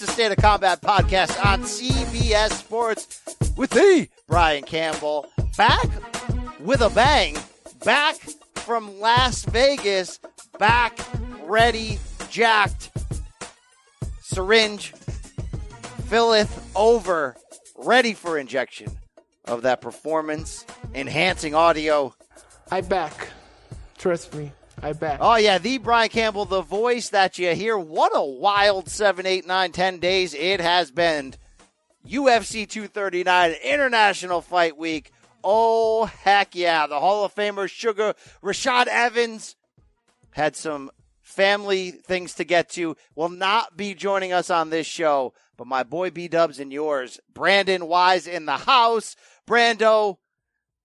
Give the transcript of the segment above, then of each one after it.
It's the State of Combat podcast on CBS Sports with the Brian Campbell back with a bang, back from Las Vegas, back ready, jacked, syringe filleth over, ready for injection of that performance enhancing audio. I back. Trust me. I bet. Oh yeah, the Brian Campbell, the voice that you hear. What a wild seven, eight, nine, ten days it has been. UFC 239 International Fight Week. Oh heck yeah! The Hall of Famer Sugar Rashad Evans had some family things to get to. Will not be joining us on this show, but my boy B Dubs and yours, Brandon Wise in the house. Brando,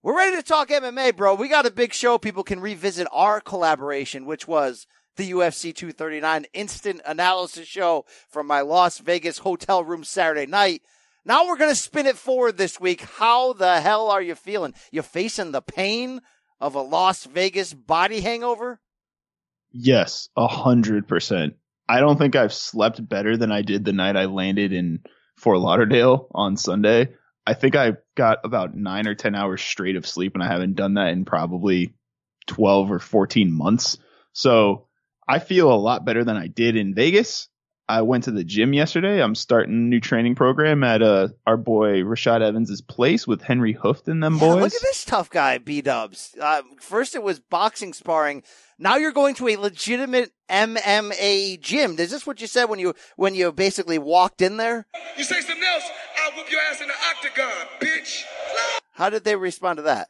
we're ready to talk MMA, bro. We got a big show. People can revisit our collaboration, which was the UFC 239 instant analysis show from my Las Vegas hotel room Saturday night. Now we're going to spin it forward this week. How the hell are you feeling? You facing the pain of a Las Vegas body hangover? Yes, a hundred percent. I don't think I've slept better than I did the night I landed in Fort Lauderdale on Sunday. I think I got about nine or 10 hours straight of sleep and I haven't done that in probably 12 or 14 months. So I feel a lot better than I did in Vegas. I went to the gym yesterday. I'm starting a new training program at uh, our boy Rashad Evans's place with Henry Hooft and them Yeah, boys. look at this tough guy, B Dubs. Uh, first it was boxing sparring. Now you're going to a legitimate MMA gym. Is this what you said when you when you basically walked in there? You say something else, I'll whoop your ass in the octagon, bitch. How did they respond to that?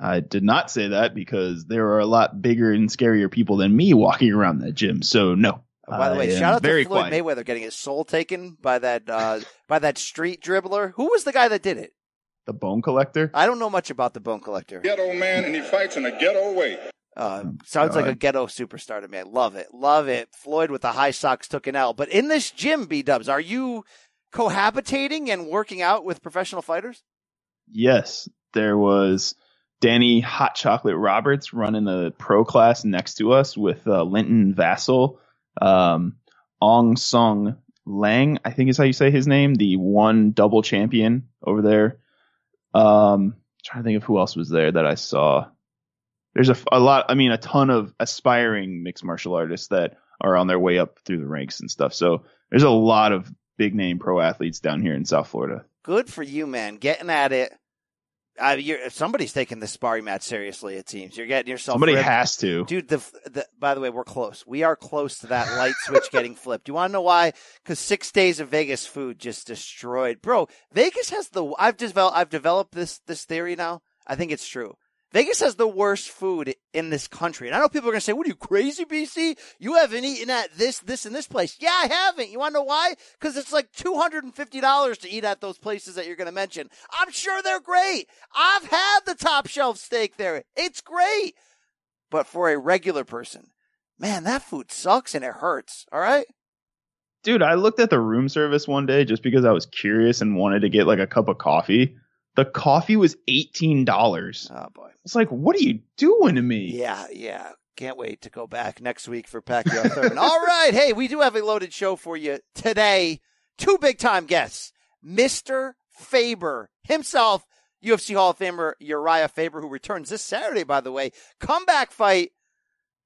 I did not say that because there are a lot bigger and scarier people than me walking around that gym. So no. Uh, by the way, am shout out very to Floyd quiet. Mayweather getting his soul taken by that uh, by that street dribbler. Who was the guy that did it? The bone collector. I don't know much about the Bone Collector. Ghetto man, and he fights in a ghetto way. Uh, sounds like a ghetto superstar to me. I love it, love it. Floyd with the high socks took an L. But in this gym, B Dubs, are you cohabitating and working out with professional fighters? Yes, there was Danny Hot Chocolate Roberts running the pro class next to us with uh, Linton Vassell, um, Ong Sung Lang, I think is how you say his name, the one double champion over there. Um, trying to think of who else was there that I saw. There's a, a lot, I mean, a ton of aspiring mixed martial artists that are on their way up through the ranks and stuff. So there's a lot of big name pro athletes down here in South Florida. Good for you, man. Getting at it. Uh, you're, somebody's taking this sparring match seriously. It seems you're getting yourself. Somebody ripped. has to. Dude, the, the by the way, we're close. We are close to that light switch getting flipped. You want to know why? Because six days of Vegas food just destroyed, bro. Vegas has the. I've developed. I've developed this this theory now. I think it's true. Vegas has the worst food in this country. And I know people are going to say, what are you crazy, BC? You haven't eaten at this, this, and this place. Yeah, I haven't. You want to know why? Because it's like $250 to eat at those places that you're going to mention. I'm sure they're great. I've had the top shelf steak there. It's great. But for a regular person, man, that food sucks and it hurts. All right. Dude, I looked at the room service one day just because I was curious and wanted to get like a cup of coffee. The coffee was $18. Oh boy. It's like, what are you doing to me? Yeah, yeah. Can't wait to go back next week for Pacquiao Thurman. All right. Hey, we do have a loaded show for you today. Two big time guests. Mr. Faber himself, UFC Hall of Famer Urijah Faber, who returns this Saturday, by the way. Comeback fight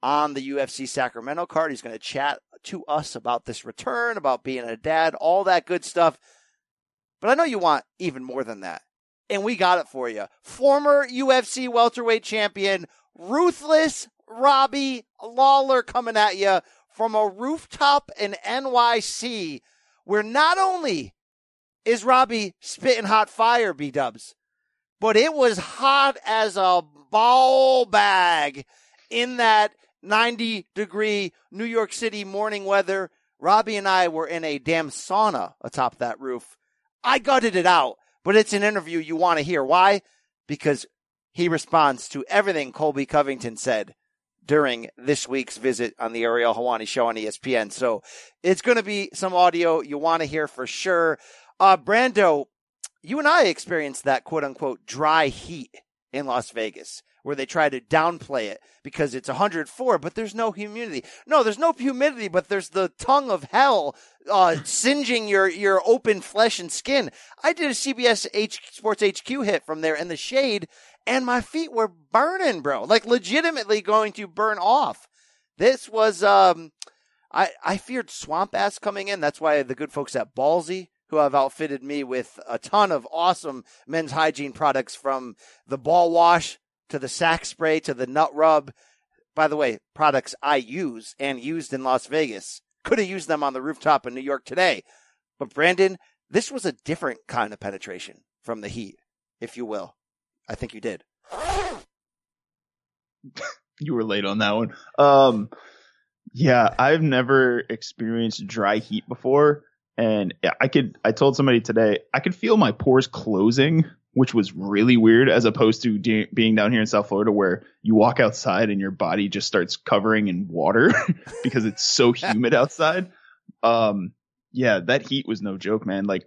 on the UFC Sacramento card. He's going to chat to us about this return, about being a dad, all that good stuff. But I know you want even more than that. And we got it for you. Former UFC welterweight champion, ruthless Robbie Lawler coming at you from a rooftop in NYC, where not only is Robbie spitting hot fire, B dubs, but it was hot as a ball bag in that 90 degree New York City morning weather. Robbie and I were in a damn sauna atop that roof. I gutted it out, but it's an interview you want to hear. Why? Because he responds to everything Colby Covington said during this week's visit on the Ariel Helwani show on ESPN. So it's going to be some audio you want to hear for sure. Uh, Brando, you and I experienced that quote unquote dry heat in Las Vegas where they try to downplay it because it's 104, but there's no humidity. No, there's no humidity, but there's the tongue of hell uh, singeing your your open flesh and skin. I did a CBS H Sports HQ hit from there in the shade, and my feet were burning, bro. Like legitimately going to burn off. This was um, I I feared swamp ass coming in. That's why the good folks at Ballsy who have outfitted me with a ton of awesome men's hygiene products from the ball wash to the sack spray to the nut rub. By the way, products I use and used in Las Vegas. Could have used them on the rooftop in New York today. But Brandon, this was a different kind of penetration from the heat, if you will. I think you did. you were late on that one. Um, yeah, I've never experienced dry heat before, and I could. I told somebody today I could feel my pores closing, which was really weird, as opposed to de- being down here in South Florida where you walk outside and your body just starts covering in water because it's so humid outside. Um, yeah, that heat was no joke, man. Like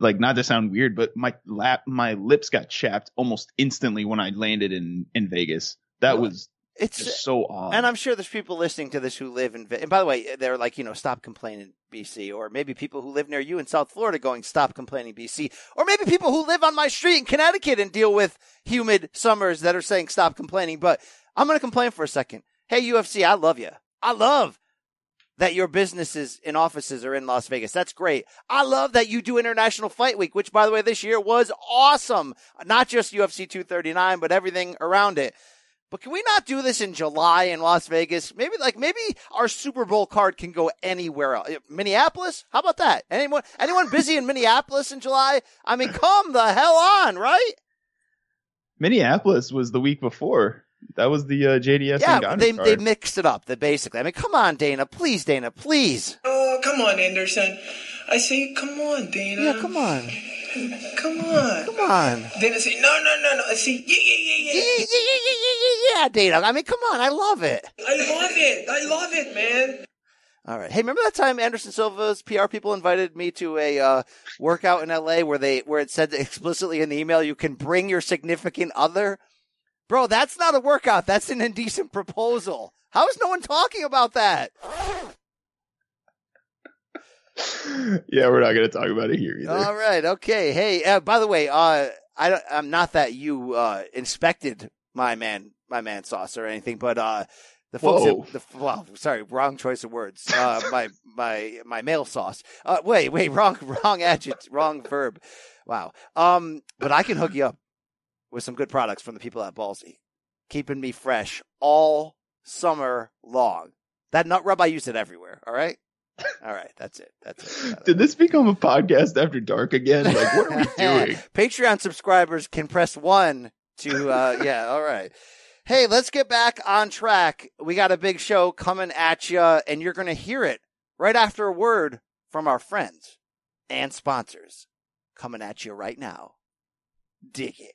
like not to sound weird, but my lap, my lips got chapped almost instantly when I landed in in Vegas. That was It's just so odd. And I'm sure there's people listening to this who live in. And by the way, they're like, you know, stop complaining, BC, or maybe people who live near you in South Florida going, stop complaining, BC, or maybe people who live on my street in Connecticut and deal with humid summers that are saying stop complaining. But I'm going to complain for a second. Hey, UFC, I love you. I love that your businesses and offices are in Las Vegas. That's great. I love that you do International Fight Week, which by the way, this year was awesome. Not just UFC 239, but everything around it. But can we not do this in July in Las Vegas? Maybe like maybe our Super Bowl card can go anywhere else. Minneapolis? How about that? Anyone anyone busy in Minneapolis in July? I mean, come the hell on, right? Minneapolis was the week before. That was the uh, JDS. Yeah, they card. they mixed it up. The basically. I mean, come on, Dana, please, Dana, please. Oh, come on, Anderson. I say, come on, Dana. Yeah, come on, Come on. come on. Dana say, no, no, no, no. I say, yeah, yeah, yeah, Yeah, yeah. yeah, yeah, yeah, yeah, yeah, Dana. I mean, come on, I love it. I love it. I love it, man. All right. Hey, remember that time Anderson Silva's PR people invited me to a uh, workout in LA where they where it said explicitly in the email you can bring your significant other? Bro, that's not a workout. That's an indecent proposal. How is no one talking about that? yeah, we're not going to talk about it here either. All right. Okay. Hey, uh, by the way, uh, I, I'm not that you uh, inspected my man my man sauce or anything, but uh, the folks Whoa. at the well, sorry, wrong choice of words. Uh, my my my male sauce. Uh, wait, wait, wrong wrong adjective, wrong verb. Wow. Um, but I can hook you up with some good products from the people at Ballsy, keeping me fresh all summer long. That nut rub, I use it everywhere. All right. All right, that's it. That's it. Did this become a podcast after dark again? Like, what are we doing? Patreon subscribers can press one to, uh, yeah, all right. Hey, let's get back on track. We got a big show coming at you, and you're going to hear it right after a word from our friends and sponsors coming at you right now. Dig it.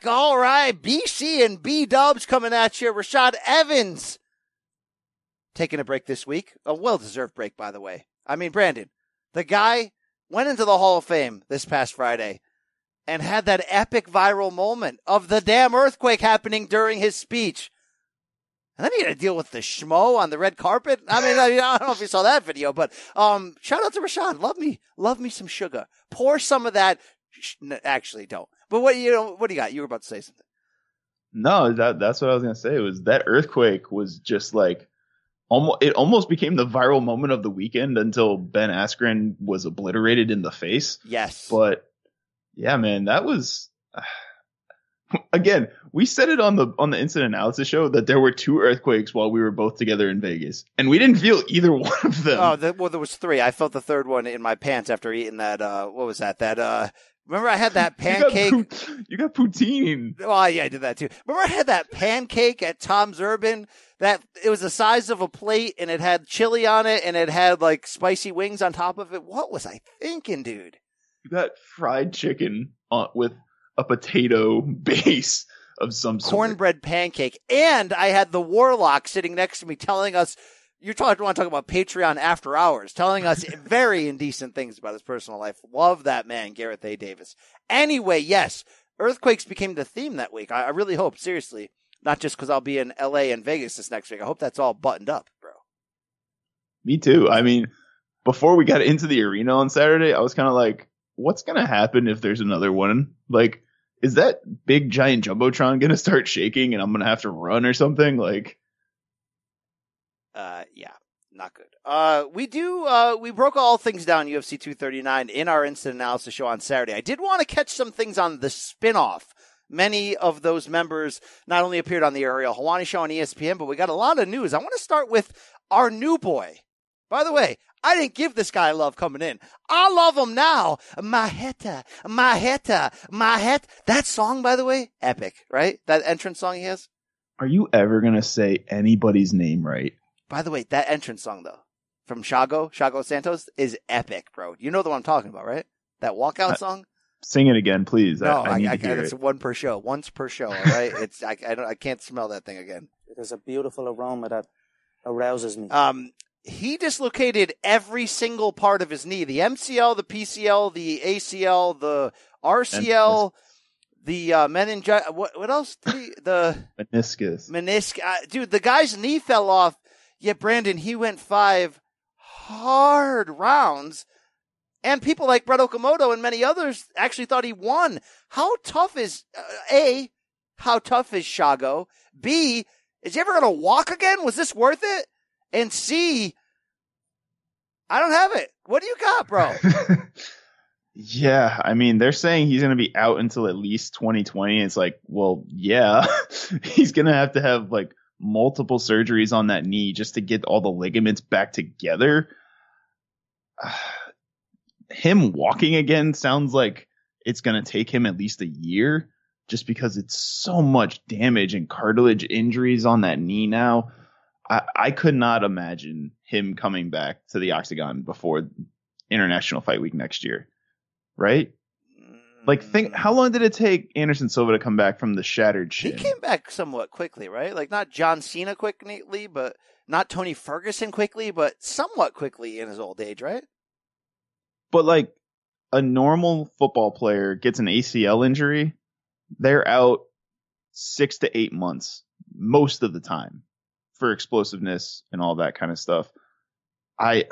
Back. All right. BC and B Dubs coming at you. Rashad Evans taking a break this week. A well deserved break, by the way. I mean, Brandon, the guy went into the Hall of Fame this past Friday and had that epic viral moment of the damn earthquake happening during his speech. And then he had to deal with the schmo on the red carpet. I mean, I, don't know if you saw that video, but um, shout out to Rashad. Love me, love me some sugar. Pour some of that Actually, don't. But what you know? What do you got? You were about to say something. No, that that's what I was gonna say. Was that earthquake was just like almost it almost became the viral moment of the weekend until Ben Askren was obliterated in the face. Yes. But yeah, man, that was again. We said it on the on the incident analysis show that there were two earthquakes while we were both together in Vegas, and we didn't feel either one of them. Oh, the, well, there was three. I felt the third one in my pants after eating that. Uh, what was that? That uh, remember I had that pancake. You got, pout- you got poutine. Well, yeah, I did that too. Remember I had that pancake at Tom's Urban that it was the size of a plate and it had chili on it and it had like spicy wings on top of it. What was I thinking, dude? You got fried chicken on, with a potato base of some sort. Cornbread pancake. And I had the warlock sitting next to me telling us you're talking want to talk about Patreon after hours, telling us very indecent things about his personal life. Love that man, Gareth A. Davis. Anyway, yes, earthquakes became the theme that week. I, I really hope, seriously, not just because I'll be in LA and Vegas this next week. I hope that's all buttoned up, bro. Me too. I mean, before we got into the arena on Saturday, I was kind of like, what's going to happen if there's another one? Like, is that big giant Jumbotron going to start shaking and I'm going to have to run or something? Like, Uh, yeah, not good. Uh, we do, uh, we broke all things down UFC 239 in our instant analysis show on Saturday. I did want to catch some things on the spin-off. Many of those members not only appeared on the Ariel Helwani show on ESPN, but we got a lot of news. I want to start with our new boy. By the way, I didn't give this guy love coming in. I love him now. Maheta, Maheta, Mahet. That song, by the way, epic, right? That entrance song he has. are you ever going to say anybody's name right? By the way, that entrance song though, from Shago, Shago Santos, is epic, bro. You know the one I'm talking about, right? That walkout Uh, song. Sing it again, please. No, I, I need I, to hear it's it. one per show, once per show. All right, it's I, I don't, I can't smell that thing again. There's a beautiful aroma that arouses me. Um, he dislocated every single part of his knee: the MCL, the PCL, the ACL, the RCL, the uh, meningitis. What, what else? Did he, the Meniscus. meniscus. Uh, dude, the guy's knee fell off. Yet Brandon, he went five hard rounds, and people like Brett Okamoto and many others actually thought he won. How tough is uh, a? How tough is Shago? B? Is he ever gonna walk again? Was this worth it? And C? I don't have it. What do you got, bro? yeah, I mean, they're saying he's going to be out until at least 2020. It's like, well, yeah, he's going to have to have like multiple surgeries on that knee just to get all the ligaments back together. him walking again sounds like it's going to take him at least a year just because it's so much damage and cartilage injuries on that knee now. I, I could not imagine him coming back to the octagon before International Fight Week next year, right? Like, think how long did it take Anderson Silva to come back from the shattered He came back somewhat quickly, right? Like not John Cena quickly, but not Tony Ferguson quickly, but somewhat quickly in his old age, right? But like a normal football player gets an ACL injury, they're out six to eight months most of the time for explosiveness and all that kind of stuff. I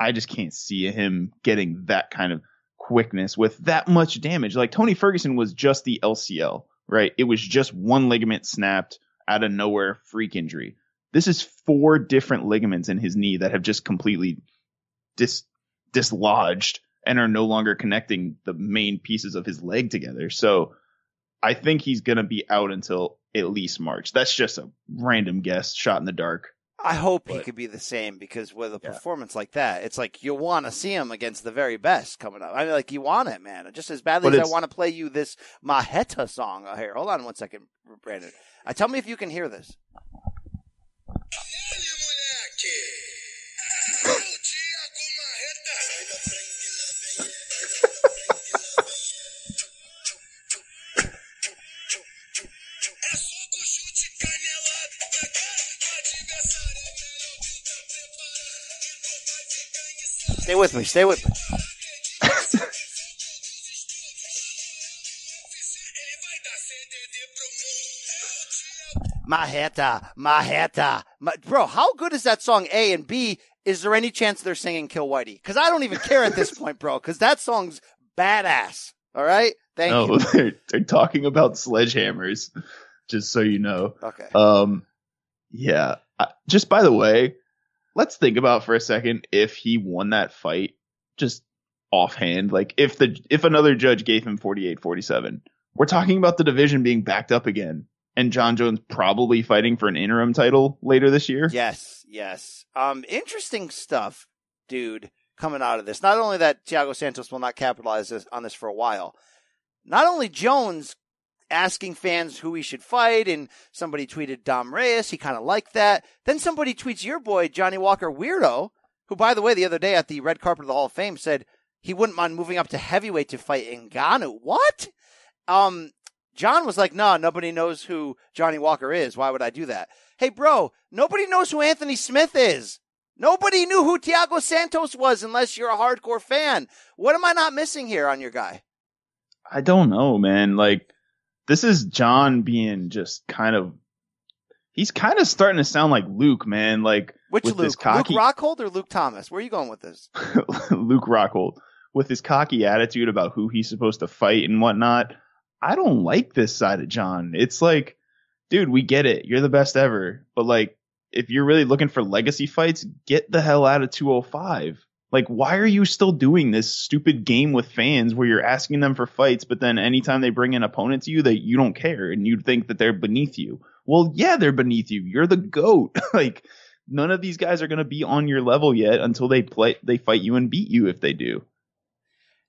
I just can't see him getting that kind of quickness with that much damage. Like Tony Ferguson was just the LCL, right? It was just one ligament snapped out of nowhere, freak injury. This is four different ligaments in his knee that have just completely dis dislodged and are no longer connecting the main pieces of his leg together. So I think he's going to be out until at least March. That's just a random guess, shot in the dark. I hope he could be the same because with a Yeah. performance like that, it's like you want to see him against the very best coming up. I mean, like you want it, man. Just as badly But as I want to play you this Maheta song. Uh, Here, hold on one second, Brandon. I tell me if you can hear this. With me. Stay with me. Ele vai dar CDD pro mundo. É o dia Maheta, Maheta. Ma- Bro, how good is that song? A and B. Is there any chance they're singing "Kill Whitey"? Because I don't even care at this point, bro. Because that song's badass. All right. Thank no, you. they're they're talking about sledgehammers. Just so you know. Okay. Um, yeah. I, just by the way, let's think about for a second if he won that fight just offhand. Like if the if another judge gave him 48-47, we're talking about the division being backed up again, and Jon Jones probably fighting for an interim title later this year. Yes, yes. Um, interesting stuff, dude, coming out of this. Not only that Thiago Santos will not capitalize this, on this for a while, not only Jones asking fans who he should fight, and somebody tweeted Dom Reyes, he kind of liked that. Then somebody tweets your boy, Johnny Walker Weirdo, who, by the way, the other day at the red carpet of the Hall of Fame said he wouldn't mind moving up to heavyweight to fight Ngannou. What? Um, Jon was like, nah, nobody knows who Johnny Walker is. Why would I do that? Hey, bro, nobody knows who Anthony Smith is. Nobody knew who Thiago Santos was unless you're a hardcore fan. What am I not missing here on your guy? I don't know, man. Like this is Jon being just kind of. He's kind of starting to sound like Luke, man. Like Which with Luke? Luke Rockhold or Luke Thomas? Where are you going with this? Luke Rockhold with his cocky attitude about who he's supposed to fight and whatnot. I don't like this side of Jon. It's like, dude, we get it. You're the best ever. But like, if you're really looking for legacy fights, get the hell out of 205. Like, why are you still doing this stupid game with fans where you're asking them for fights, but then anytime they bring an opponent to you, that you don't care and you think that they're beneath you? Well, yeah, they're beneath you. You're the goat. like, none of these guys are going to be on your level yet until they play, they fight you and beat you if they do.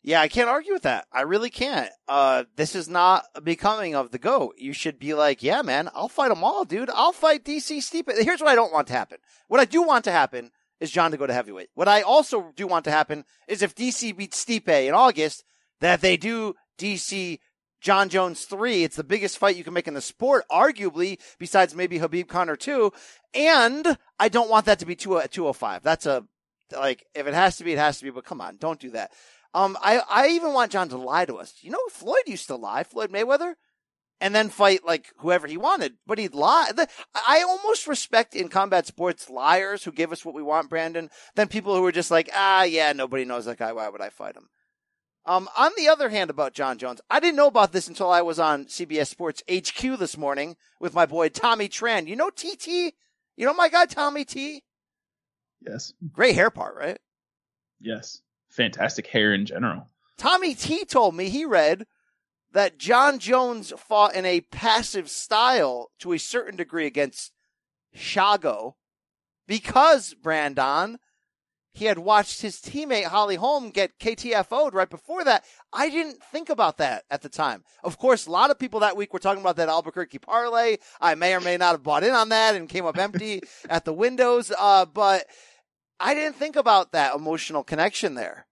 Yeah, I can't argue with that. I really can't. Uh, this is not becoming of the GOAT. You should be like, yeah, man, I'll fight them all, dude. I'll fight DC Stipe. Here's what I don't want to happen. What I do want to happen is Jon to go to heavyweight. What I also do want to happen is if DC beats Stipe in August, that they do DC Jon Jones 3. It's the biggest fight you can make in the sport, arguably, besides maybe Khabib Connor 2. And I don't want that to be 2 205. That's a, like, if it has to be, it has to be, but come on, don't do that. Um, I, I even want Jon to lie to us. You know, Floyd used to lie, Floyd Mayweather, and then fight like whoever he wanted, but he'd lie. The, I almost respect in combat sports liars who give us what we want, Brandon, than people who are just like, ah, yeah, nobody knows that guy. Why would I fight him? Um, on the other hand, about Jon Jones, I didn't know about this until I was on CBS Sports HQ this morning with my boy Tommy Tran. You know TT? You know my guy Tommy T? Yes. Great hair part, right? Yes. Fantastic hair in general. Tommy T told me he read that Jon Jones fought in a passive style to a certain degree against Shago because Brandon he had watched his teammate Holly Holm get KTFO'd right before that. I didn't think about that at the time. Of course, a lot of people that week were talking about that Albuquerque parlay. I may or may not have bought in on that and came up empty at the windows. Uh, but I didn't think about that emotional connection there.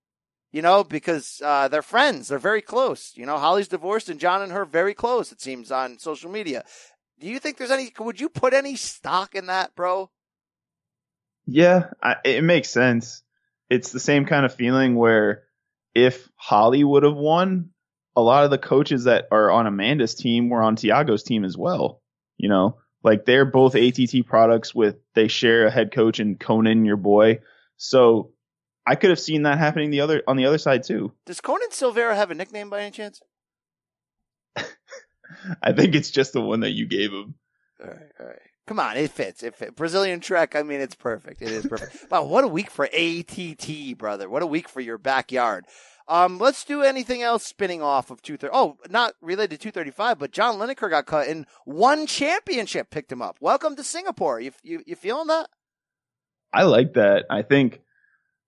You know, because uh, they're friends. They're very close. You know, Holly's divorced and Jon and her very close, it seems, on social media. Do you think there's any, would you put any stock in that, bro? Yeah, I, it makes sense. It's the same kind of feeling where if Holly would have won, a lot of the coaches that are on Amanda's team were on Thiago's team as well. You know, like they're both ATT products with they share a head coach and Conan, your boy. So I could have seen that happening the other on the other side too. Does Conan Silveira have a nickname by any chance? I think it's just the one that you gave him. All right, all right. Come on, it fits. It fits. Brazilian Trek. I mean, it's perfect. It is perfect. wow, what a week for ATT, brother. What a week for your backyard. Um, let's do anything else spinning off of two thirty. Oh, not related to two thirty five, but John Lineker got cut in one championship. Picked him up. Welcome to Singapore. You you you feeling that? I like that. I think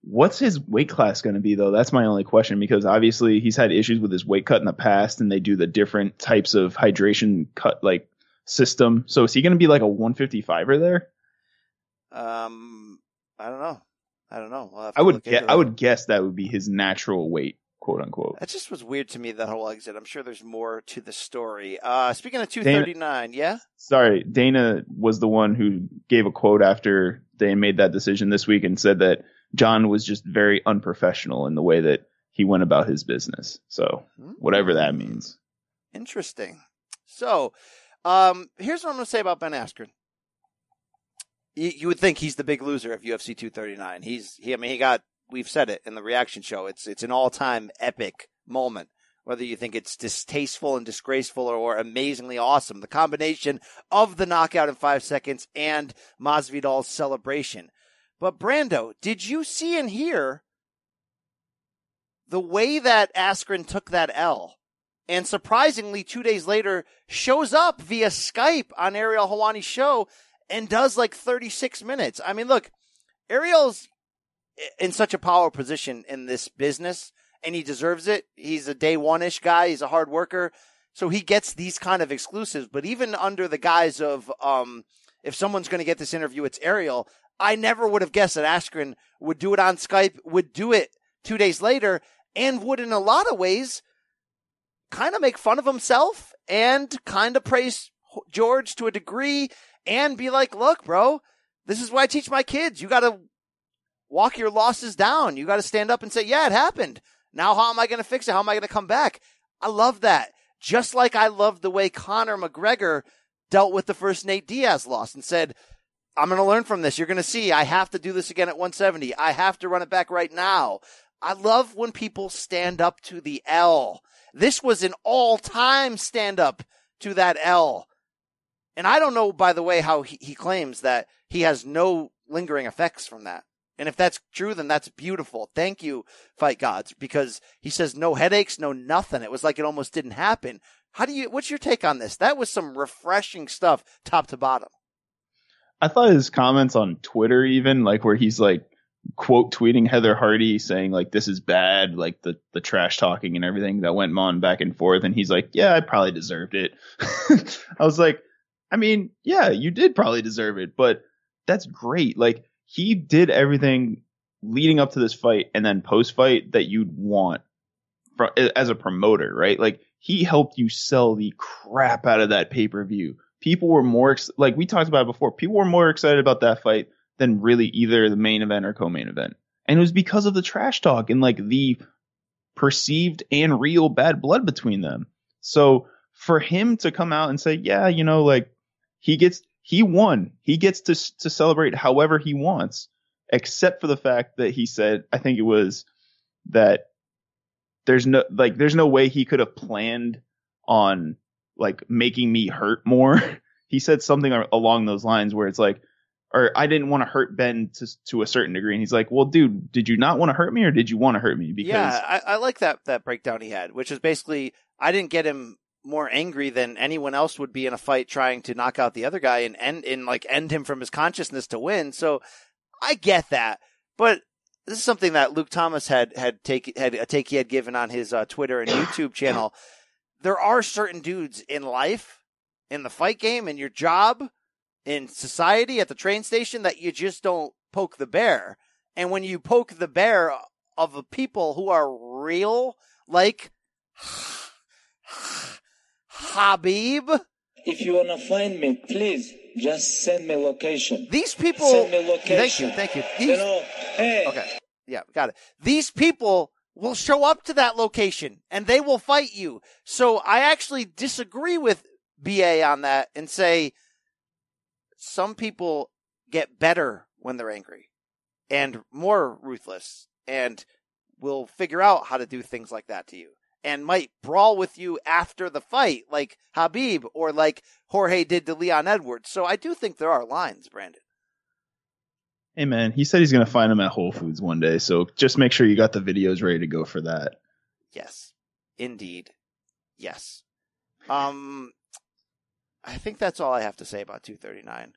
what's his weight class going to be though? That's my only question because obviously he's had issues with his weight cut in the past, and they do the different types of hydration cut like system. So is he going to be like a 155er there? Um, I don't know. I don't know. We'll I would get. I would guess that would be his natural weight, quote unquote. That just was weird to me. That whole exit. I'm sure there's more to the story. Uh, speaking of two thirty nine, yeah. Sorry, Dana was the one who gave a quote after they made that decision this week and said that John was just very unprofessional in the way that he went about his business. So whatever that means. Interesting. So, um, here's what I'm going to say about Ben Askren. You, you would think he's the big loser of UFC 239. He's he. I mean, he got. We've said it in the reaction show. It's it's an all time epic moment whether you think it's distasteful and disgraceful or, or amazingly awesome. The combination of the knockout in five seconds and Masvidal's celebration. But Brando, did you see and hear the way that Askren took that L? And surprisingly, two days later, shows up via Skype on Ariel Helwani's show and does like 36 minutes. I mean, look, Ariel's in such a power position in this business and he deserves it. He's a day one ish guy. He's a hard worker. So he gets these kind of exclusives. But even under the guise of, um, if someone's going to get this interview, it's Ariel. I never would have guessed that Askren would do it on Skype, would do it two days later, and would in a lot of ways kind of make fun of himself and kind of praise George to a degree and be like, look, bro, this is what I teach my kids. You got to walk your losses down. You got to stand up and say, yeah, it happened. Now, how am I going to fix it? How am I going to come back? I love that. Just like I love the way Conor McGregor dealt with the first Nate Diaz loss and said, I'm going to learn from this. You're going to see I have to do this again at 170. I have to run it back right now. I love when people stand up to the L. This was an all time stand up to that L. And I don't know, by the way, how he, he claims that he has no lingering effects from that. And if that's true, then that's beautiful. Thank you, fight gods, because he says no headaches, no nothing. It was like it almost didn't happen. How do you, what's your take on this? That was some refreshing stuff top to bottom. I thought his comments on Twitter, even like where he's like quote tweeting Heather Hardy saying like this is bad, like the the trash talking and everything that went on back and forth, and he's like, yeah, I probably deserved it. I was like, I mean, yeah, you did probably deserve it, but that's great. Like he did everything leading up to this fight and then post fight that you'd want from, as a promoter, right? Like he helped you sell the crap out of that pay per view. People were more ex- like we talked about before. People were more excited about that fight than really either the main event or co-main event, and it was because of the trash talk and like the perceived and real bad blood between them. So for him to come out and say, yeah, you know, like he gets he won. He gets to to celebrate however he wants, except for the fact that he said, I think it was that there's no like there's no way he could have planned on like making me hurt more. he said something along those lines where it's like or I didn't want to hurt Ben to to a certain degree. And he's like, "Well, dude, did you not want to hurt me, or did you want to hurt me?" Because yeah, I, I like that that breakdown he had, which is basically I didn't get him more angry than anyone else would be in a fight trying to knock out the other guy and end and like end him from his consciousness to win. So I get that, but this is something that Luke Thomas had had take had a take he had given on his uh, Twitter and YouTube channel. There are certain dudes in life, in the fight game, in your job, in society, at the train station that you just don't poke the bear. And when you poke the bear of the people who are real, like Khabib. If you wanna find me, please just send me location. These people. Send me location. Thank you, thank you. These, You know, hey. okay, yeah, got it. These people will show up to that location and they will fight you. So I actually disagree with BA on that and say some people get better when they're angry and more ruthless and will figure out how to do things like that to you and might brawl with you after the fight, like Khabib or like Jorge did to Leon Edwards. So I do think there are lines, Brandon. Hey man, he said he's gonna find him at Whole Foods one day, so just make sure you got the videos ready to go for that. Yes, indeed. Yes. Um, I think that's all I have to say about 239.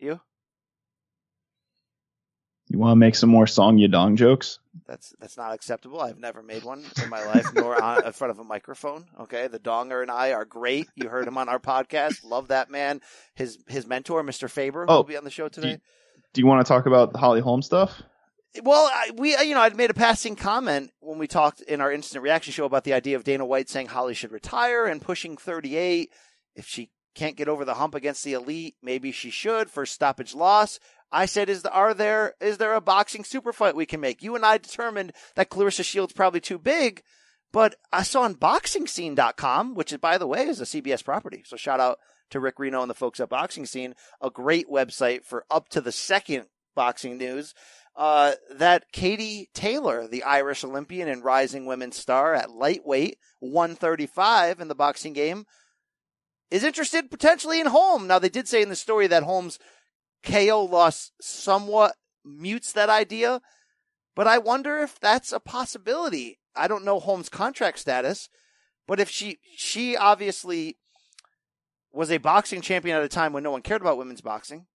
You? You want to make some more Song Yadong jokes? That's that's not acceptable. I've never made one in my life, nor on, in front of a microphone. Okay, the Donger and I are great. You heard him on our podcast. Love that man. His his mentor, Mr. Faber, Oh, will be on the show today. Do you want to talk about the Holly Holm stuff? Well, I, we, uh, you know, I'd made a passing comment when we talked in our instant reaction show about the idea of Dana White saying Holly should retire and pushing 38. If she can't get over the hump against the elite, maybe she should for stoppage loss. I said, is the, are there, is there a boxing super fight we can make? You and I determined that Claressa Shields probably too big, but I saw on boxingscene.com, which is, by the way, is a CBS property. So shout out to Rick Reeno and the folks at Boxing Scene, a great website for up to the second boxing news. uh, that Katie Taylor, the Irish Olympian and rising women's star at lightweight, 135 in the boxing game, is interested potentially in Holm. Now, they did say in the story that Holm's KO loss somewhat mutes that idea, but I wonder if that's a possibility. I don't know Holm's contract status, but if she, she obviously was a boxing champion at a time when no one cared about women's boxing,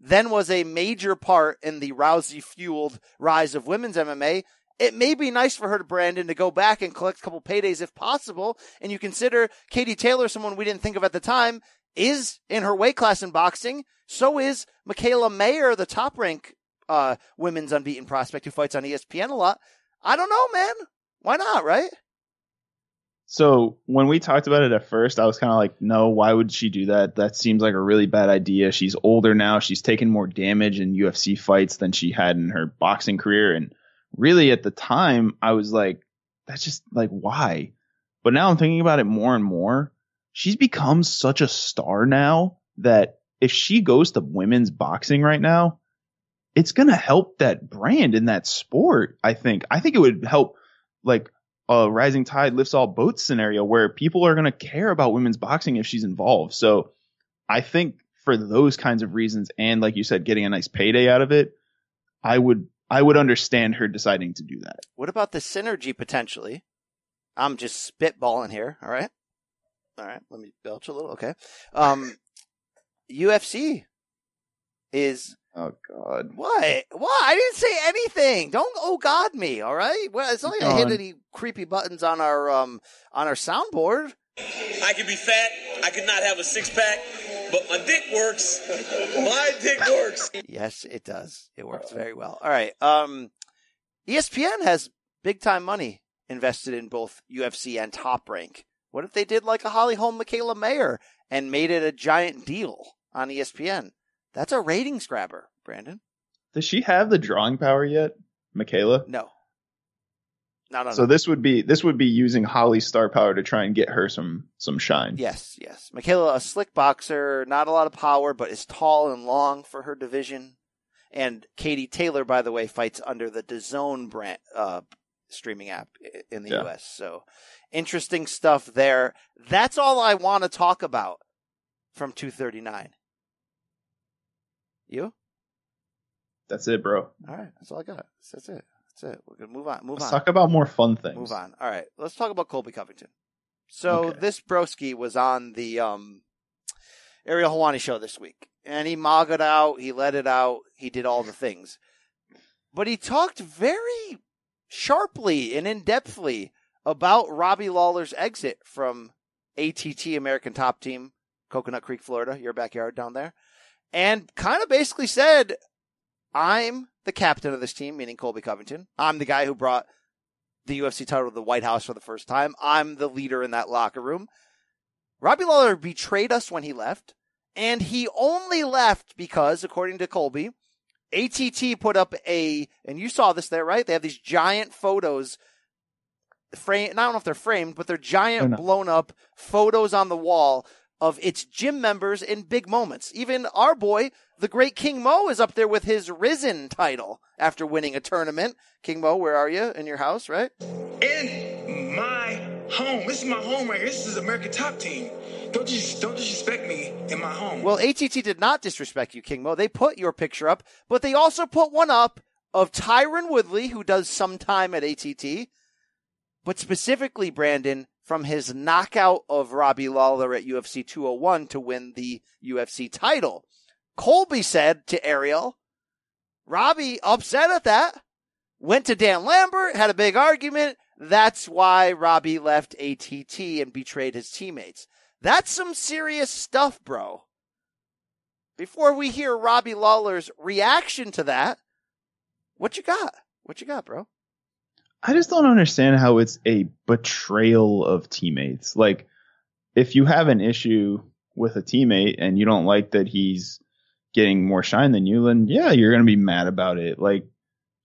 then was a major part in the Rousey fueled rise of women's MMA. It may be nice for her to Brandon to go back and collect a couple paydays if possible. And you consider Katie Taylor, someone we didn't think of at the time, is in her weight class in boxing. So is Mikaela Mayer, the top rank uh, women's unbeaten prospect who fights on ESPN a lot. I don't know, man. Why not, right? So when we talked about it at first, I was kind of like, no, why would she do that? That seems like a really bad idea. She's older now. She's taken more damage in UFC fights than she had in her boxing career. And really at the time, I was like, that's just like, why? But now I'm thinking about it more and more. She's become such a star now that if she goes to women's boxing right now, it's going to help that brand in that sport. I think, I think it would help like a rising tide lifts all boats scenario where people are going to care about women's boxing if she's involved. So I think for those kinds of reasons and like you said getting a nice payday out of it, I would I would understand her deciding to do that. What about the synergy potentially? I'm just spitballing here. All right. All right. Let me belch a little. Okay. Um, UFC is Oh god. what? What? I didn't say anything. Don't oh god me. All right. Well, it's not Keep gonna hit any creepy buttons on our um on our soundboard. I can be fat, I could not have a six pack, but my dick works. My dick works. Yes, it does. It works very well. All right. Um, ESPN has big time money invested in both UFC and Top Rank. What if they did like a Holly Holm, Mikaela Mayer, and made it a giant deal on ESPN? That's a ratings grabber, Brandon. Does she have the drawing power yet, Mikaela? No, no, no. So no. this would be this would be using Holly's star power to try and get her some some shine. Yes, yes. Mikaela, a slick boxer, not a lot of power, but is tall and long for her division. And Katie Taylor, by the way, fights under the DAZN brand uh, streaming app in the Yeah. U.S. So interesting stuff there. That's all I want to talk about from 239. You? That's it, bro. All right. That's all I got. That's it. That's it. We're gonna move on. Move Let's on. talk about more fun things. Move on. All right, let's talk about Colby Covington. So Okay. this broski was on the um, Ariel Helwani show this week, and he mogged out, he let it out, he did all the things, but he talked very sharply and in depthly about Robbie Lawler's exit from ATT American Top Team, Coconut Creek, Florida, your backyard down there, and kind of basically said, "I'm the captain of this team, meaning Colby Covington. I'm the guy who brought." the UFC title to the White House for the first time. I'm the leader in that locker room. Robbie Lawler betrayed us when he left, and he only left because, according to Colby, ATT put up a, and you saw this there, right? They have these giant photos, frame. I don't know if they're framed, but they're giant, They're blown up photos on the wall of its gym members in big moments. Even our boy, the great King Mo, is up there with his Rizin title after winning a tournament. King Mo, where are you? In your house, right? in my home. This is my home right here. This is American Top Team. Don't just don't disrespect me in my home. Well, ATT did not disrespect you, King Mo. They put your picture up, but they also put one up of Tyron Woodley, who does some time at ATT, but specifically Brandon from his knockout of Robbie Lawler at UFC 201 to win the UFC title. Colby said to Ariel, Robbie upset at that, went to Dan Lambert, had a big argument. That's why Robbie left ATT and betrayed his teammates. That's some serious stuff, bro. Before we hear Robbie Lawler's reaction to that, what you got? What you got, bro? I just don't understand how it's a betrayal of teammates. Like, if you have an issue with a teammate and you don't like that he's getting more shine than you, then yeah, you're going to be mad about it. Like,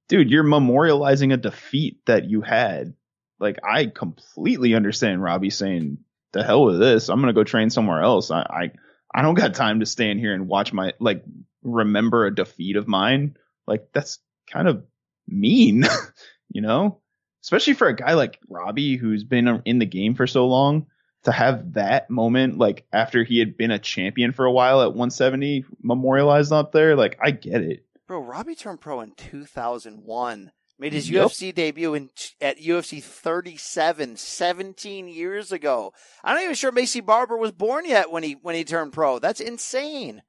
dude, you're memorializing a defeat that you had. Like, I completely understand Robbie saying, the hell with this. I'm going to go train somewhere else. I, I, I don't got time to stand here and watch my, like, remember a defeat of mine. Like, that's kind of mean, you know, especially for a guy like Robbie who's been in the game for so long to have that moment like after he had been a champion for a while at 170 memorialized up there. Like I get it. Bro, Robbie turned pro in 2001. Made his Yep. UFC debut in at UFC 37, 17 years ago. I'm not even sure Maycee Barber was born yet when he when he turned pro. That's insane.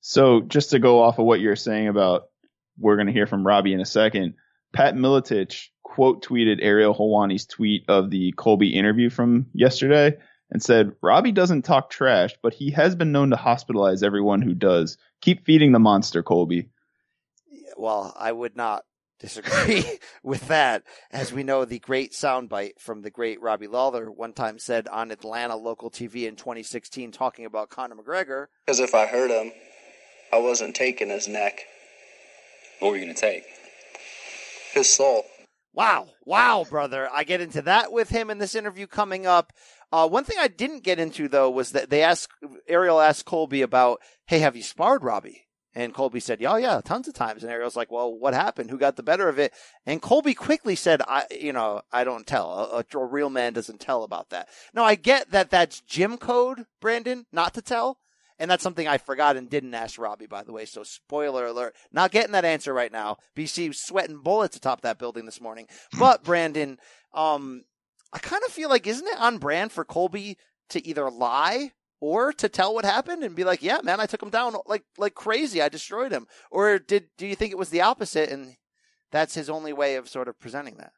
So just to go off of what you're saying about we're going to hear from Robbie in a second, Pat Miletich quote tweeted Ariel Helwani's tweet of the Colby interview from yesterday and said, Robbie doesn't talk trash, but he has been known to hospitalize everyone who does. Keep feeding the monster, Colby. Well, I would not disagree with that. As we know, the great soundbite from the great Robbie Lawler one time said on Atlanta local TV in 2016 talking about Conor McGregor. Because if I hurt him, I wasn't taking his neck, What were you going to take? His soul. Wow. Wow, brother. I get into that with him in this interview coming up. Uh, one thing I didn't get into though was that they asked, Ariel asked Colby about, Hey, have you sparred Robbie? And Colby said, Yeah, yeah, tons of times. And Ariel's like, Well, what happened? Who got the better of it? And Colby quickly said, I, you know, I don't tell. A, a real man doesn't tell about that. Now I get that that's gym code, Brandon, not to tell. And that's something I forgot and didn't ask Robbie, by the way. So spoiler alert. Not getting that answer right now. BC sweating bullets atop that building this morning. But Brandon, um, I kind of feel like isn't it on brand for Colby to either lie or to tell what happened and be like, "Yeah, man, I took him down like like crazy. I destroyed him." Or did do you think it was the opposite and that's his only way of sort of presenting that?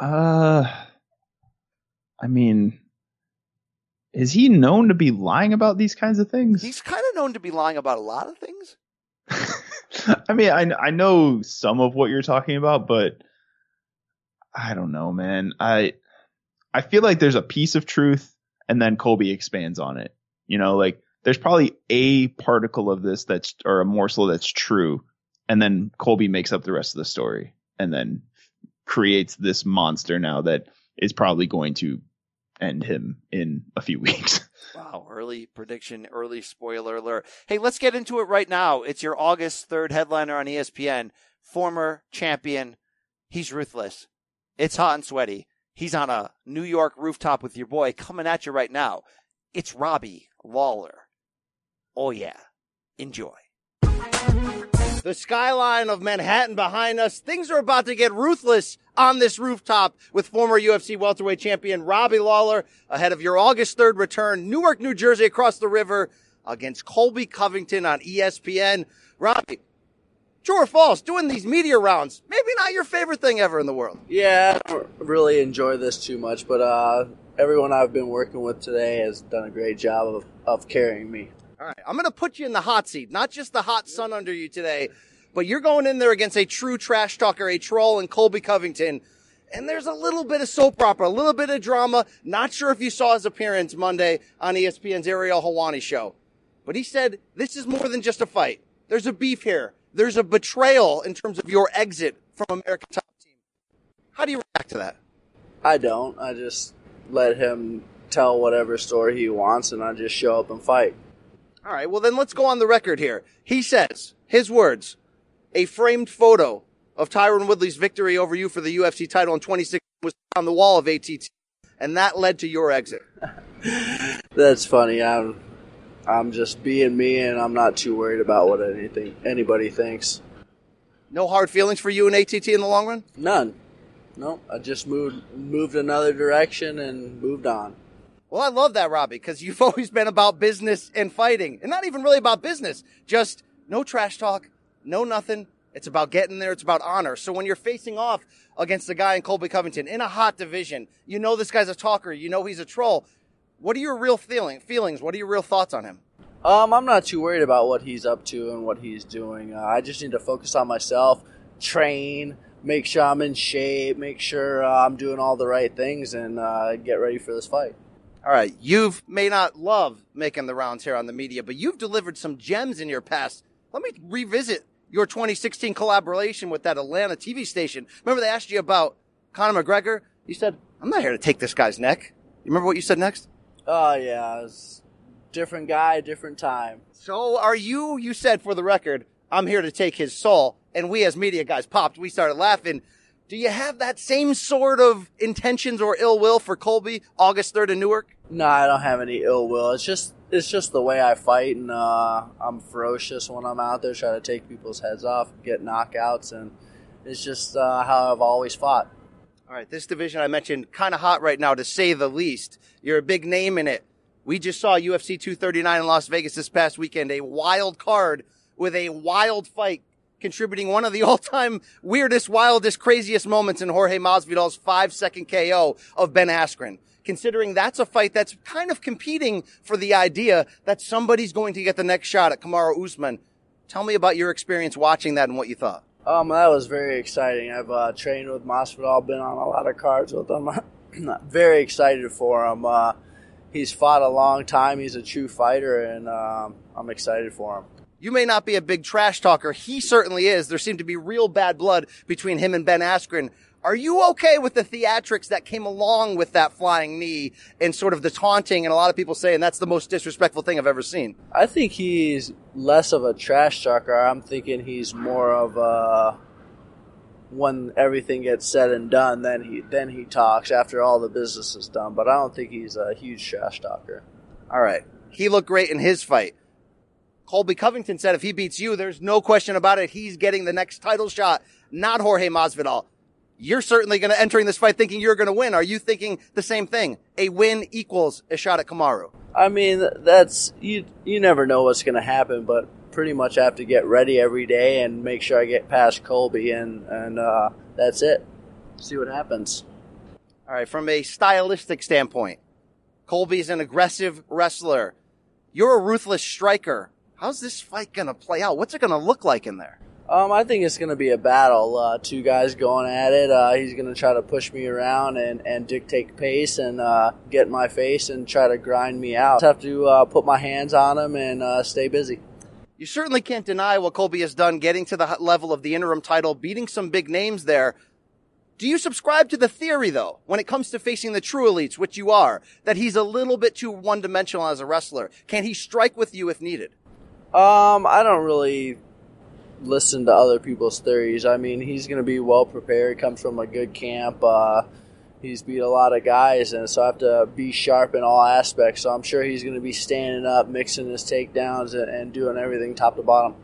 Uh, I mean, is he known to be lying about these kinds of things? He's kind of known to be lying about a lot of things. I mean, I I know some of what you're talking about, but I don't know, man. I I feel like there's a piece of truth, and then Colby expands on it. You know, like there's probably a particle of this that's or a morsel that's true, and then Colby makes up the rest of the story, and then creates this monster now that is probably going to end him in a few weeks. Wow, early prediction, early spoiler alert. Hey, let's get into it right now. It's your August 3rd headliner on ESPN. Former champion. He's ruthless. It's hot and sweaty. He's on a New York rooftop with your boy coming at you right now. It's Robbie Lawler. Oh, yeah. Enjoy. The skyline of Manhattan behind us. Things are about to get ruthless on this rooftop with former UFC welterweight champion Robbie Lawler ahead of your August 3rd return, Newark, New Jersey, across the river against Colby Covington on ESPN. Robbie, true or false, doing these media rounds, maybe not your favorite thing ever in the world. Yeah, I don't really enjoy this too much, but uh, everyone I've been working with today has done a great job of, of carrying me. All right, I'm going to put you in the hot seat, not just the hot sun under you today, but you're going in there against a true trash talker, a troll, and Colby Covington. And there's a little bit of soap opera, a little bit of drama. Not sure if you saw his appearance Monday on ESPN's Ariel Helwani show, but he said this is more than just a fight. There's a beef here. There's a betrayal in terms of your exit from American Top Team. How do you react to that? I don't. I just let him tell whatever story he wants, and I just show up and fight. All right, well then let's go on the record here. He says, his words, a framed photo of Tyron Woodley's victory over you for the UFC title in 2016 was on the wall of ATT, and that led to your exit. That's funny. I'm I'm just being me, and I'm not too worried about what anything anybody thinks. No hard feelings for you and ATT in the long run? None. No, I just moved moved another direction and moved on. Well, I love that, Robbie, because you've always been about business and fighting, and not even really about business. Just no trash talk, no nothing. It's about getting there. It's about honor. So when you're facing off against a guy in Colby Covington in a hot division, you know this guy's a talker. You know he's a troll. What are your real feeling feelings? What are your real thoughts on him? Um, I'm not too worried about what he's up to and what he's doing. Uh, I just need to focus on myself, train, make sure I'm in shape, make sure uh, I'm doing all the right things, and uh, get ready for this fight. All right, you've may not love making the rounds here on the media, but you've delivered some gems in your past. Let me revisit your 2016 collaboration with that Atlanta TV station. Remember they asked you about Conor McGregor? You said, "I'm not here to take this guy's neck." You remember what you said next? Oh yeah, it's different guy, different time. So are you? You said for the record, I'm here to take his soul. And we as media guys popped. We started laughing. Do you have that same sort of intentions or ill will for Colby August 3rd in Newark? No, I don't have any ill will. It's just it's just the way I fight, and uh, I'm ferocious when I'm out there, trying to take people's heads off, get knockouts, and it's just uh, how I've always fought. All right, this division I mentioned kind of hot right now, to say the least. You're a big name in it. We just saw UFC 239 in Las Vegas this past weekend, a wild card with a wild fight, contributing one of the all-time weirdest, wildest, craziest moments in Jorge Masvidal's five-second KO of Ben Askren. Considering that's a fight that's kind of competing for the idea that somebody's going to get the next shot at Kamaru Usman. Tell me about your experience watching that and what you thought. Um, that was very exciting. I've uh, trained with Masvidal, been on a lot of cards with him. very excited for him. Uh, he's fought a long time. He's a true fighter, and um, I'm excited for him. You may not be a big trash talker. He certainly is. There seemed to be real bad blood between him and Ben Askren. Are you okay with the theatrics that came along with that flying knee and sort of the taunting and a lot of people saying that's the most disrespectful thing I've ever seen? I think he's less of a trash talker. I'm thinking he's more of a when everything gets said and done, then he then he talks after all the business is done. But I don't think he's a huge trash talker. All right. He looked great in his fight. Colby Covington said if he beats you, there's no question about it. He's getting the next title shot, not Jorge Masvidal. You're certainly going to entering this fight thinking you're going to win. Are you thinking the same thing? A win equals a shot at Kamaru. I mean, that's you. You never know what's going to happen, but pretty much I have to get ready every day and make sure I get past Colby, and and uh, that's it. See what happens. All right. From a stylistic standpoint, Colby's an aggressive wrestler. You're a ruthless striker. How's this fight going to play out? What's it going to look like in there? Um, I think it's going to be a battle. Uh, two guys going at it. Uh, he's going to try to push me around and, and dictate pace and uh, get in my face and try to grind me out. Just have to uh, put my hands on him and uh, stay busy. You certainly can't deny what Colby has done, getting to the level of the interim title, beating some big names there. Do you subscribe to the theory, though, when it comes to facing the true elites, which you are, that he's a little bit too one dimensional as a wrestler? Can he strike with you if needed? Um, I don't really listen to other people's theories. I mean, he's going to be well prepared. Comes from a good camp. Uh, he's beat a lot of guys, and so I have to be sharp in all aspects. So I'm sure he's going to be standing up, mixing his takedowns, and, and doing everything top to bottom.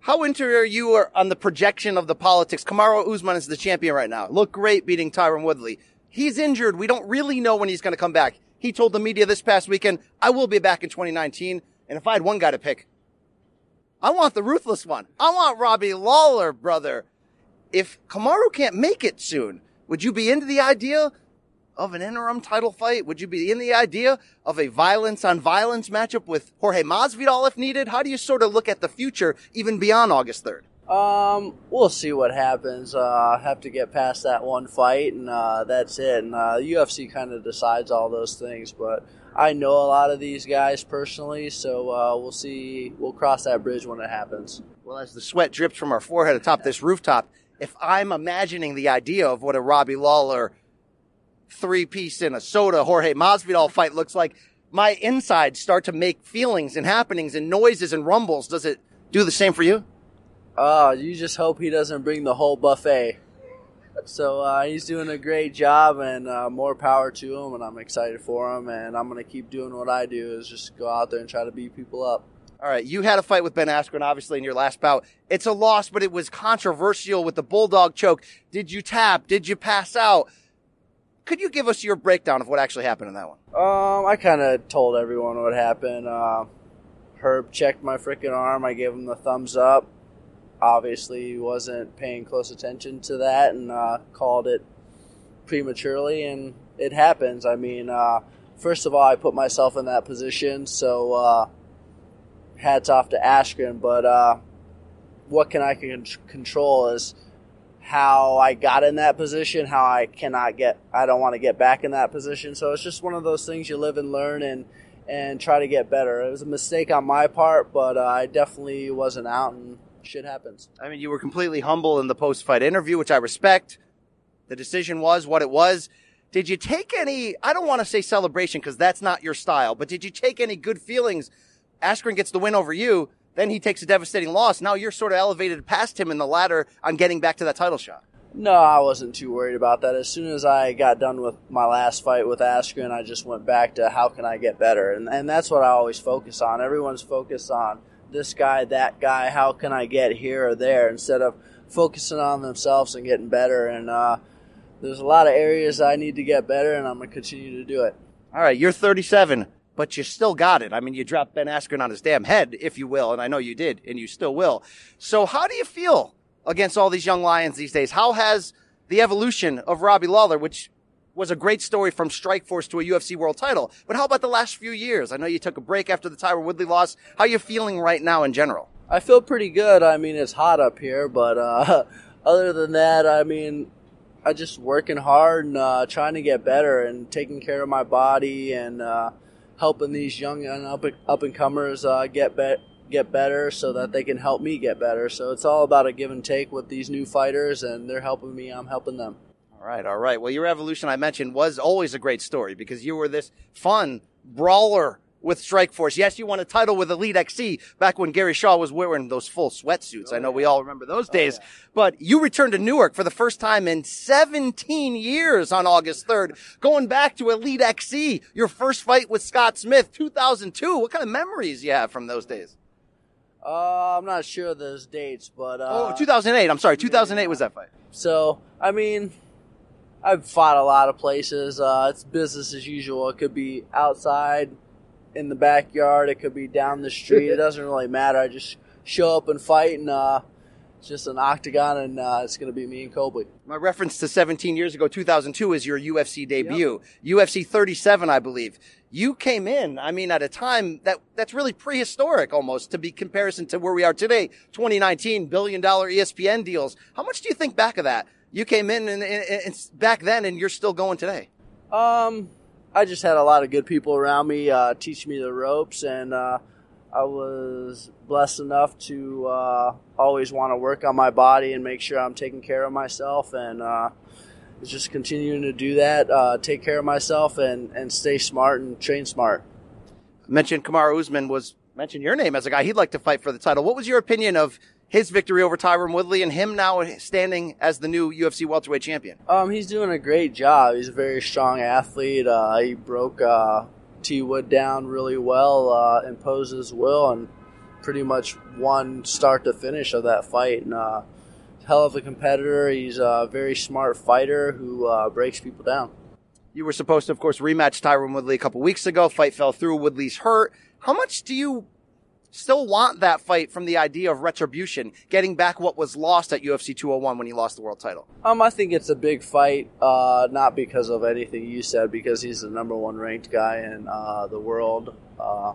How into are you on the projection of the politics? Kamaru Usman is the champion right now. Look great beating Tyron Woodley. He's injured. We don't really know when he's going to come back. He told the media this past weekend, I will be back in 2019. And if I had one guy to pick, I want the ruthless one. I want Robbie Lawler, brother. If Kamaru can't make it soon, would you be into the idea of an interim title fight? Would you be in the idea of a violence on violence matchup with Jorge Masvidal if needed? How do you sort of look at the future even beyond August 3rd? Um, we'll see what happens. Uh, have to get past that one fight, and uh, that's it. And uh, UFC kind of decides all those things, but I know a lot of these guys personally, so uh, we'll see. We'll cross that bridge when it happens. Well, as the sweat drips from our forehead atop this rooftop, if I'm imagining the idea of what a Robbie Lawler three piece in a soda Jorge Masvidal fight looks like, my insides start to make feelings and happenings and noises and rumbles. Does it do the same for you? Oh, you just hope he doesn't bring the whole buffet. So uh, he's doing a great job, and uh, more power to him. And I'm excited for him, and I'm going to keep doing what I do is just go out there and try to beat people up. All right, you had a fight with Ben Askren, obviously, in your last bout. It's a loss, but it was controversial with the bulldog choke. Did you tap? Did you pass out? Could you give us your breakdown of what actually happened in that one? Um, I kind of told everyone what happened. Uh, Herb checked my freaking arm. I gave him the thumbs up. Obviously, wasn't paying close attention to that and uh, called it prematurely, and it happens. I mean, uh, first of all, I put myself in that position, so uh, hats off to Askren. But uh, what can I can control is how I got in that position, how I cannot get, I don't want to get back in that position. So it's just one of those things you live and learn and and try to get better. It was a mistake on my part, but uh, I definitely wasn't out, and shit happens. I mean, you were completely humble in the post fight interview, which I respect. The decision was what it was. Did you take any, I don't want to say celebration because that's not your style, but did you take any good feelings? Askren gets the win over you. Then he takes a devastating loss. Now you're sort of elevated past him in the ladder on getting back to that title shot. No, I wasn't too worried about that. As soon as I got done with my last fight with Askren, I just went back to how can I get better, and and that's what I always focus on. Everyone's focused on this guy, that guy. How can I get here or there instead of focusing on themselves and getting better. And uh, there's a lot of areas I need to get better, and I'm gonna continue to do it. All right, you're 37, but you still got it. I mean, you dropped Ben Askren on his damn head, if you will, and I know you did, and you still will. So how do you feel against all these young lions these days? How has the evolution of Robbie Lawler, which was a great story from Strikeforce to a UFC world title, but how about the last few years? I know you took a break after the Tyron Woodley loss. How are you feeling right now in general? I feel pretty good. I mean, it's hot up here, but uh, other than that, I mean, I just working hard and uh, trying to get better and taking care of my body and uh, helping these young and up up and comers uh, get be- get better so that they can help me get better. So it's all about a give and take with these new fighters, and they're helping me. I'm helping them. All right, all right. Well, your evolution I mentioned was always a great story because you were this fun brawler with Strikeforce. Yes, you won a title with Elite XC back when Gary Shaw was wearing those full sweatsuits. I know we all remember those days. But you returned to Newark for the first time in 17 years on August 3rd, going back to Elite XC, your first fight with Scott Smith, 2002. What kind of memories you have from those days? Uh, I'm not sure those dates, but uh, oh, 2008. I'm sorry, 2008 was that fight. So, I mean, I've fought a lot of places. Uh, it's business as usual. It could be outside in the backyard. It could be down the street. it doesn't really matter. I just show up and fight, and uh, it's just an octagon, and uh, it's going to be me and Colby. My reference to 17 years ago, 2002, is your UFC debut. UFC 37, I believe. You came in, I mean, at a time that that's really prehistoric almost to be comparison to where we are today. 2019 billion dollar ESPN deals. How much do you think back of that? You came in and, and, and back then, and you're still going today. Um, I just had a lot of good people around me uh, teach me the ropes, and uh, I was blessed enough to uh, always want to work on my body and make sure I'm taking care of myself, and uh, just continuing to do that, uh, take care of myself, and, and stay smart and train smart. mentioned Kamaru Usman was mentioned your name as a guy he'd like to fight for the title. What was your opinion of his victory over Tyron Woodley and him now standing as the new UFC welterweight champion? Um, he's doing a great job. He's a very strong athlete. Uh, he broke uh, T Wood down really well, uh, imposed his will, and pretty much won start to finish of that fight. And uh, hell of a competitor. He's a very smart fighter who uh, breaks people down. You were supposed to, of course, rematch Tyron Woodley a couple weeks ago. Fight fell through. Woodley's hurt. How much do you still want that fight from the idea of retribution, getting back what was lost at UFC 201 when he lost the world title? Um, I think it's a big fight, uh, not because of anything you said, because he's the number one ranked guy in uh, the world, uh,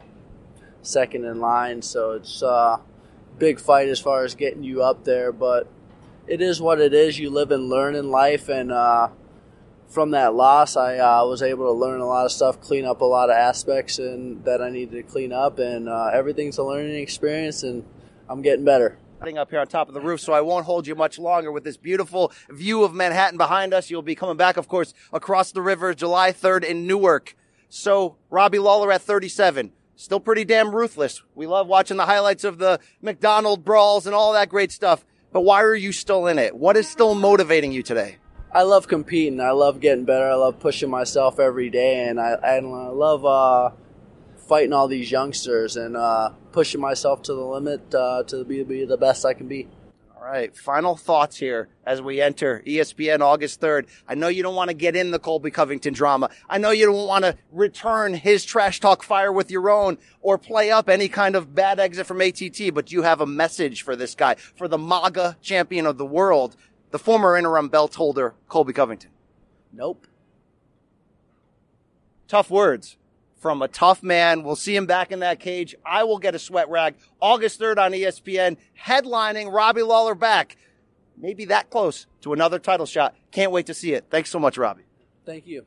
second in line. So it's a big fight as far as getting you up there, but it is what it is. You live and learn in life, and uh, from that loss, I uh, was able to learn a lot of stuff, clean up a lot of aspects and that I needed to clean up, and uh, everything's a learning experience, and I'm getting better. Up here on top of the roof, so I won't hold you much longer with this beautiful view of Manhattan behind us. You'll be coming back, of course, across the river July 3rd in Newark. So, Robbie Lawler at 37. Still pretty damn ruthless. We love watching the highlights of the MacDonald brawls and all that great stuff. But why are you still in it? What is still motivating you today? I love competing. I love getting better. I love pushing myself every day, and I and I love uh, fighting all these youngsters and uh, pushing myself to the limit uh, to be, be the best I can be. All right, final thoughts here as we enter ESPN August 3rd. I know you don't want to get in the Colby Covington drama. I know you don't want to return his trash talk fire with your own or play up any kind of bad exit from ATT, but you have a message for this guy, for the MAGA champion of the world, the former interim belt holder, Colby Covington. Nope. Tough words from a tough man. We'll see him back in that cage. I will get a sweat rag August 3rd on ESPN, headlining Robbie Lawler back. Maybe that close to another title shot. Can't wait to see it. Thanks so much, Robbie. Thank you.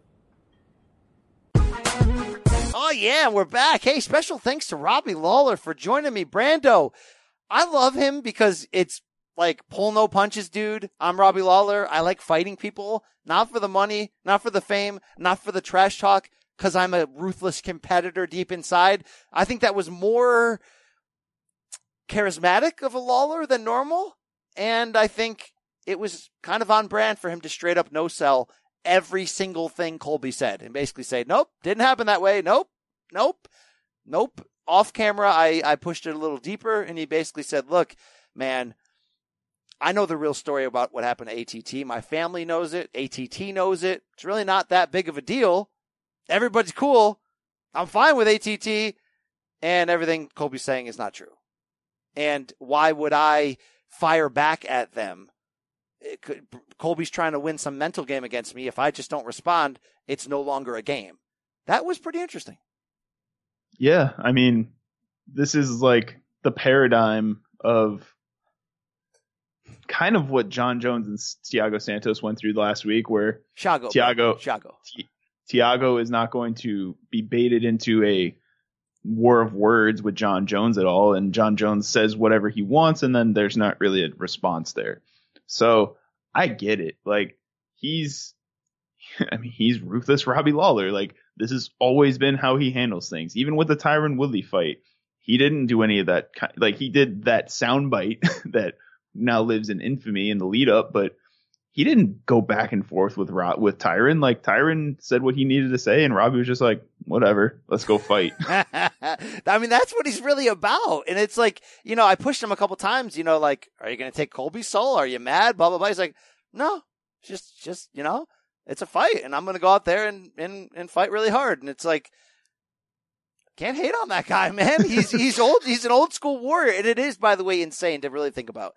Oh yeah, we're back. Hey, special thanks to Robbie Lawler for joining me. Brando, I love him because it's like pull no punches, dude. I'm Robbie Lawler. I like fighting people, not for the money, not for the fame, not for the trash talk, because I'm a ruthless competitor deep inside. I think that was more charismatic of a Lawler than normal. And I think it was kind of on brand for him to straight up no sell every single thing Colby said and basically say, nope, didn't happen that way. Nope, nope, nope. Off camera, I, I pushed it a little deeper and he basically said, look, man, I know the real story about what happened to ATT. My family knows it. ATT knows it. It's really not that big of a deal. Everybody's cool. I'm fine with ATT. And everything Colby's saying is not true. And why would I fire back at them? Could, Colby's trying to win some mental game against me. If I just don't respond, it's no longer a game. That was pretty interesting. Yeah, I mean, this is like the paradigm of kind of what Jon Jones and Thiago Santos went through last week, where Thiago, Thiago, Thiago, Thiago is not going to be baited into a war of words with Jon Jones at all, and Jon Jones says whatever he wants, and then there's not really a response there. So I get it. Like he's, I mean, he's ruthless Robbie Lawler. Like this has always been how he handles things. Even with the Tyron Woodley fight, he didn't do any of that. Like he did that soundbite that now lives in infamy in the lead up, but he didn't go back and forth with Ro- with Tyron. Like Tyron said what he needed to say, and Robbie was just like, "Whatever, let's go fight." I mean, that's what he's really about. And it's like, you know, I pushed him a couple times, you know, like, are you going to take Colby's soul? Are you mad? Blah, blah, blah. He's like, no, just, just, you know, it's a fight and I'm going to go out there and, and, and fight really hard. And it's like, can't hate on that guy, man. He's, he's old. He's an old school warrior. And it is, by the way, insane to really think about.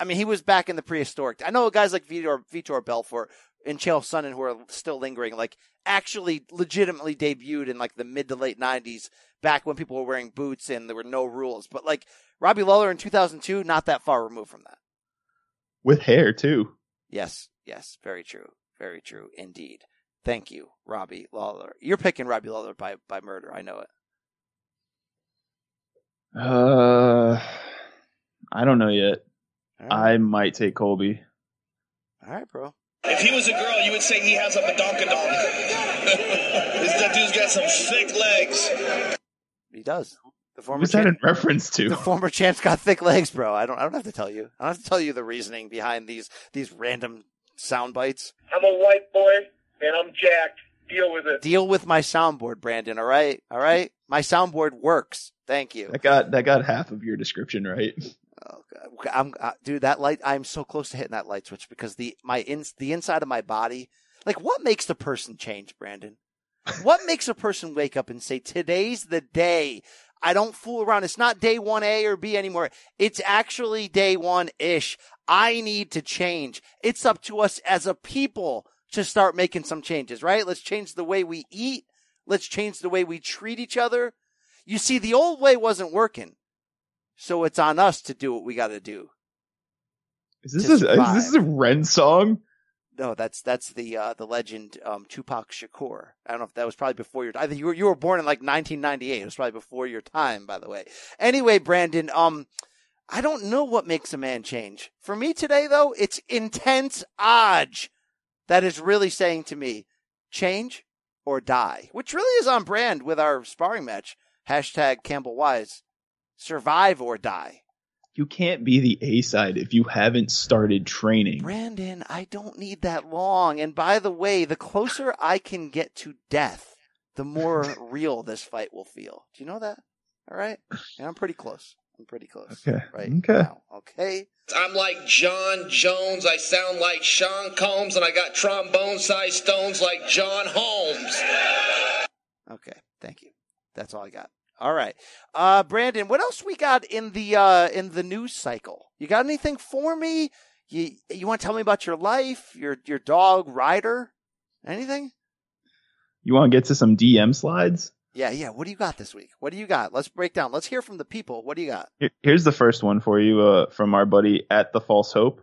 I mean, he was back in the prehistoric. I know guys like Vitor, Vitor Belfort and Chael Sonnen who are still lingering, like actually legitimately debuted in like the mid to late nineties, back when people were wearing boots and there were no rules. But like Robbie Lawler in 2002, not that far removed from that. with hair too. Yes, yes, very true. Very true indeed. Thank you, Robbie Lawler. You're picking Robbie Lawler by, by murder. I know it. Uh, I don't know yet. All right. I might take Colby. All right, bro. If he was a girl, you would say he has a badonkadonk. this that dude's got some thick legs. He does. The former What's that champ, in reference to? The former champ's got thick legs, bro. I don't I don't have to tell you. I don't have to tell you the reasoning behind these these random sound bites. I'm a white boy and I'm jacked. Deal with it. Deal with my soundboard, Brandon. All right, all right. My soundboard works. Thank you. That got that got half of your description right. Oh, God. I'm uh, dude. That light. I'm so close to hitting that light switch because the my in the inside of my body. Like, what makes the person change, Brandon? what makes a person wake up and say, "Today's the day"? I don't fool around. It's not day one A or B anymore. It's actually day one ish. I need to change. It's up to us as a people to start making some changes, right? Let's change the way we eat. Let's change the way we treat each other. You see, the old way wasn't working. So it's on us to do what we got to do. Is this a, is this a Ren song? No, that's that's the uh, the legend um, Tupac Shakur. I don't know if that was probably before your. I think you were you were born in like 1998. It was probably before your time, by the way. Anyway, Brandon, um, I don't know what makes a man change. For me today, though, it's intense odds that is really saying to me, change or die, which really is on brand with our sparring match. Hashtag Campbell Wise, survive or die. You can't be the A side if you haven't started training. Brandon, I don't need that long. And by the way, the closer I can get to death, the more real this fight will feel. Do you know that? All right. And I'm pretty close. I'm pretty close. Okay. Right. Okay. Now. Okay. I'm like John Jones. I sound like Sean Combs, and I got trombone sized stones like John Holmes. Okay. Thank you. That's all I got. All right. Uh, Brandon, what else we got in the, uh, in the news cycle? You got anything for me? You, you want to tell me about your life, your, your dog, Ryder? Anything? You want to get to some DM slides? Yeah. Yeah. What do you got this week? What do you got? Let's break down. Let's hear from the people. What do you got? Here- Here's the first one for you uh, from our buddy at the False Hope.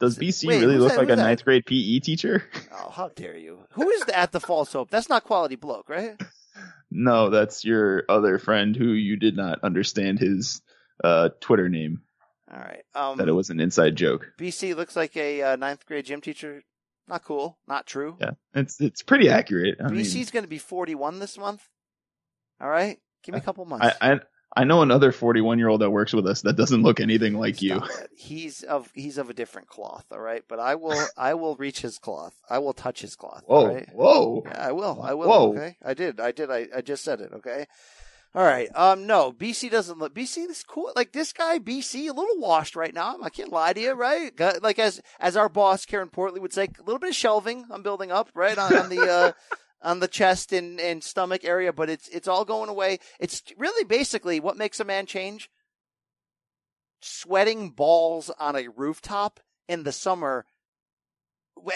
Does BC Wait, really look that- like a that? ninth grade PE teacher? Oh, how dare you? Who is the, at the false hope? That's not quality bloke, right? No, that's your other friend who you did not understand his uh, Twitter name. All right. Um, that it was an inside joke. BC looks like a uh, ninth grade gym teacher. Not cool. Not true. Yeah, it's it's pretty accurate. I BC's going to be 41 this month. All right. Give me a couple months. I, I I know another 41 year old that works with us that doesn't look anything like you. He's of he's of a different cloth, all right. But I will I will reach his cloth. I will touch his cloth. Whoa, all right? whoa. Yeah, I will. I will. Whoa. Okay, I did. I did. I, I just said it. Okay. All right. Um. No, BC doesn't look. BC is cool. Like this guy, BC, a little washed right now. I can't lie to you, right? Got- Like as as our boss Karen Portley would say, a little bit of shelving. I'm building up right on, on the. uh On the chest and, and stomach area, but it's it's all going away. It's really basically what makes a man change sweating balls on a rooftop in the summer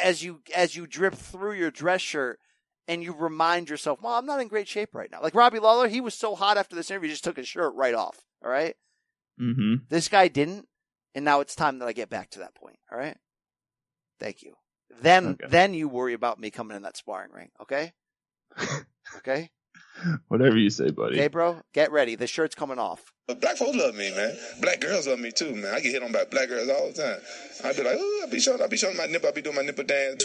as you as you drip through your dress shirt and you remind yourself, "Well, I'm not in great shape right now." Like Robbie Lawler, he was so hot after this interview, he just took his shirt right off. All right, Mm-hmm. this guy didn't, and now it's time that I get back to that point. All right, thank you. Then Okay. then you worry about me coming in that sparring ring. Okay, okay, Whatever you say, buddy. okay, bro. Get ready. The shirt's coming off. But black folks love me, man. Black girls love me too, man. I get hit on by black girls all the time. I'd be like, oh, I be showing, I be showing my nipple, I be doing my nipple dance.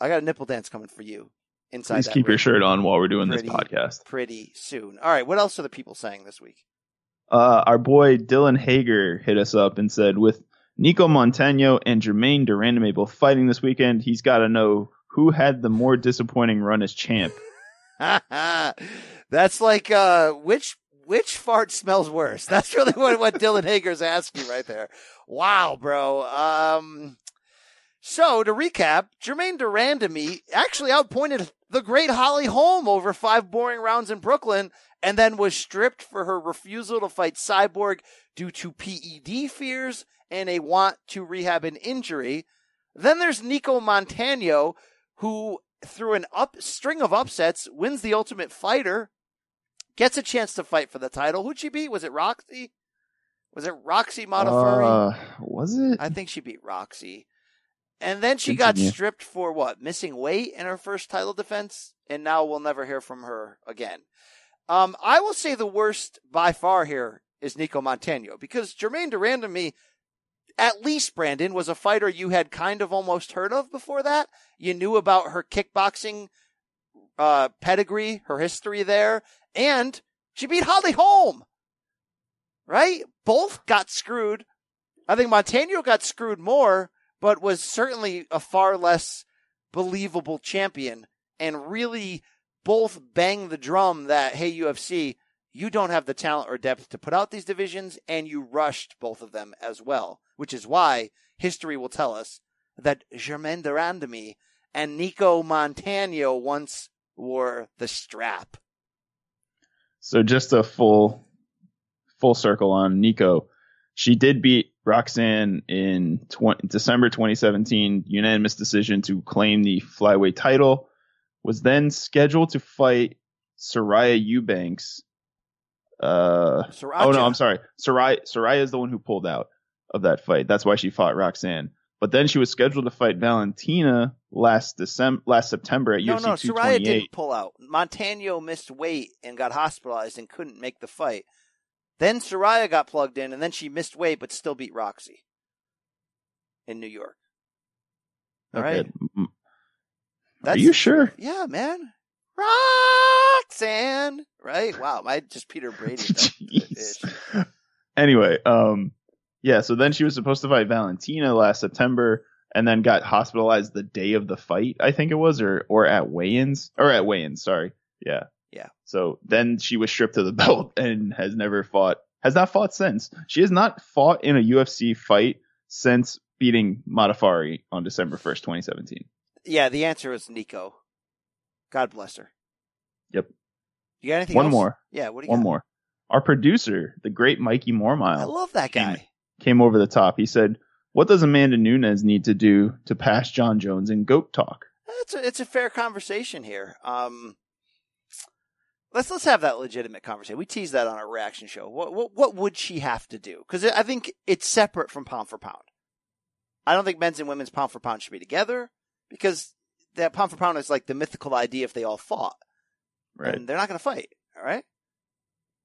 I got a nipple dance coming for you inside. Please that keep your shirt on while we're doing Pretty- this podcast. pretty soon. All right, what else are the people saying this week? Uh, our boy Dylan Hager hit us up and said, with Nicco Montano and Germaine de Randamie both fighting this weekend, he's got to know who had the more disappointing run as champ. That's like uh which which fart smells worse? That's really what, what Dylan Hager's asking right there. Wow, bro. Um so to recap, Germaine de Randamie actually outpointed the great Holly Holm over five boring rounds in Brooklyn and then was stripped for her refusal to fight Cyborg due to PED fears and a want to rehab an injury. Then there's Nicco Montano, who through an up string of upsets wins the Ultimate Fighter, gets a chance to fight for the title. Who'd she beat? Was it Roxy? Was it Roxy Modafferi? Uh, was it? I think she beat Roxy. And then she got stripped for what? Missing weight in her first title defense, and now we'll never hear from her again. Um, I will say the worst by far here is Nicco Montano because Germaine de Randamie, at least Brandon, was a fighter you had kind of almost heard of before that. You knew about her kickboxing uh, pedigree, her history there, and she beat Holly Holm. Right? Both got screwed. I think Montano got screwed more, but was certainly a far less believable champion and really both banged the drum that, hey, UFC, you don't have the talent or depth to put out these divisions, and you rushed both of them as well, which is why history will tell us that Germaine de Randamie and Nicco Montano once wore the strap. So just a full full circle on Nicco. She did beat Roxanne in 20, December 2017, unanimous decision to claim the flyweight title. Was then scheduled to fight Soraya Eubanks. Uh, oh no, I'm sorry. Soraya Soraya is the one who pulled out of that fight. That's why she fought Roxanne. But then she was scheduled to fight Valentina last December, last September at No, UFC no, Soraya 228. didn't pull out. Montano missed weight and got hospitalized and couldn't make the fight. Then Soraya got plugged in, and then she missed weight but still beat Roxy in New York. All Okay. right. M- Are That's you sure? Yeah, man. Roxanne. Right? Wow, I just Peter Brady. Jeez. anyway, um, yeah. So then she was supposed to fight Valentina last September, and then got hospitalized the day of the fight. I think it was, or or at weigh-ins, or at weigh-ins. Sorry. Yeah. Yeah. So then she was stripped of the belt and has never fought. Has not fought since. She has not fought in a UFC fight since beating Modafferi on December first, 2017. Yeah, the answer is Nicco. God bless her. Yep. You got anything One else? more. Yeah, what do you got? One got? more. Our producer, the great Mikey Mormile. I love that guy. came over the top. He said, "What does Amanda Nunes need to do to pass Jon Jones in goat talk?" It's a, it's a fair conversation here. Um, let's let's have that legitimate conversation. We teased that on our reaction show. What what, what would she have to do? Because I think it's separate from pound for pound. I don't think men's and women's pound for pound should be together because that pound for pound is like the mythical idea if they all fought, Right. and they're not going to fight. All right.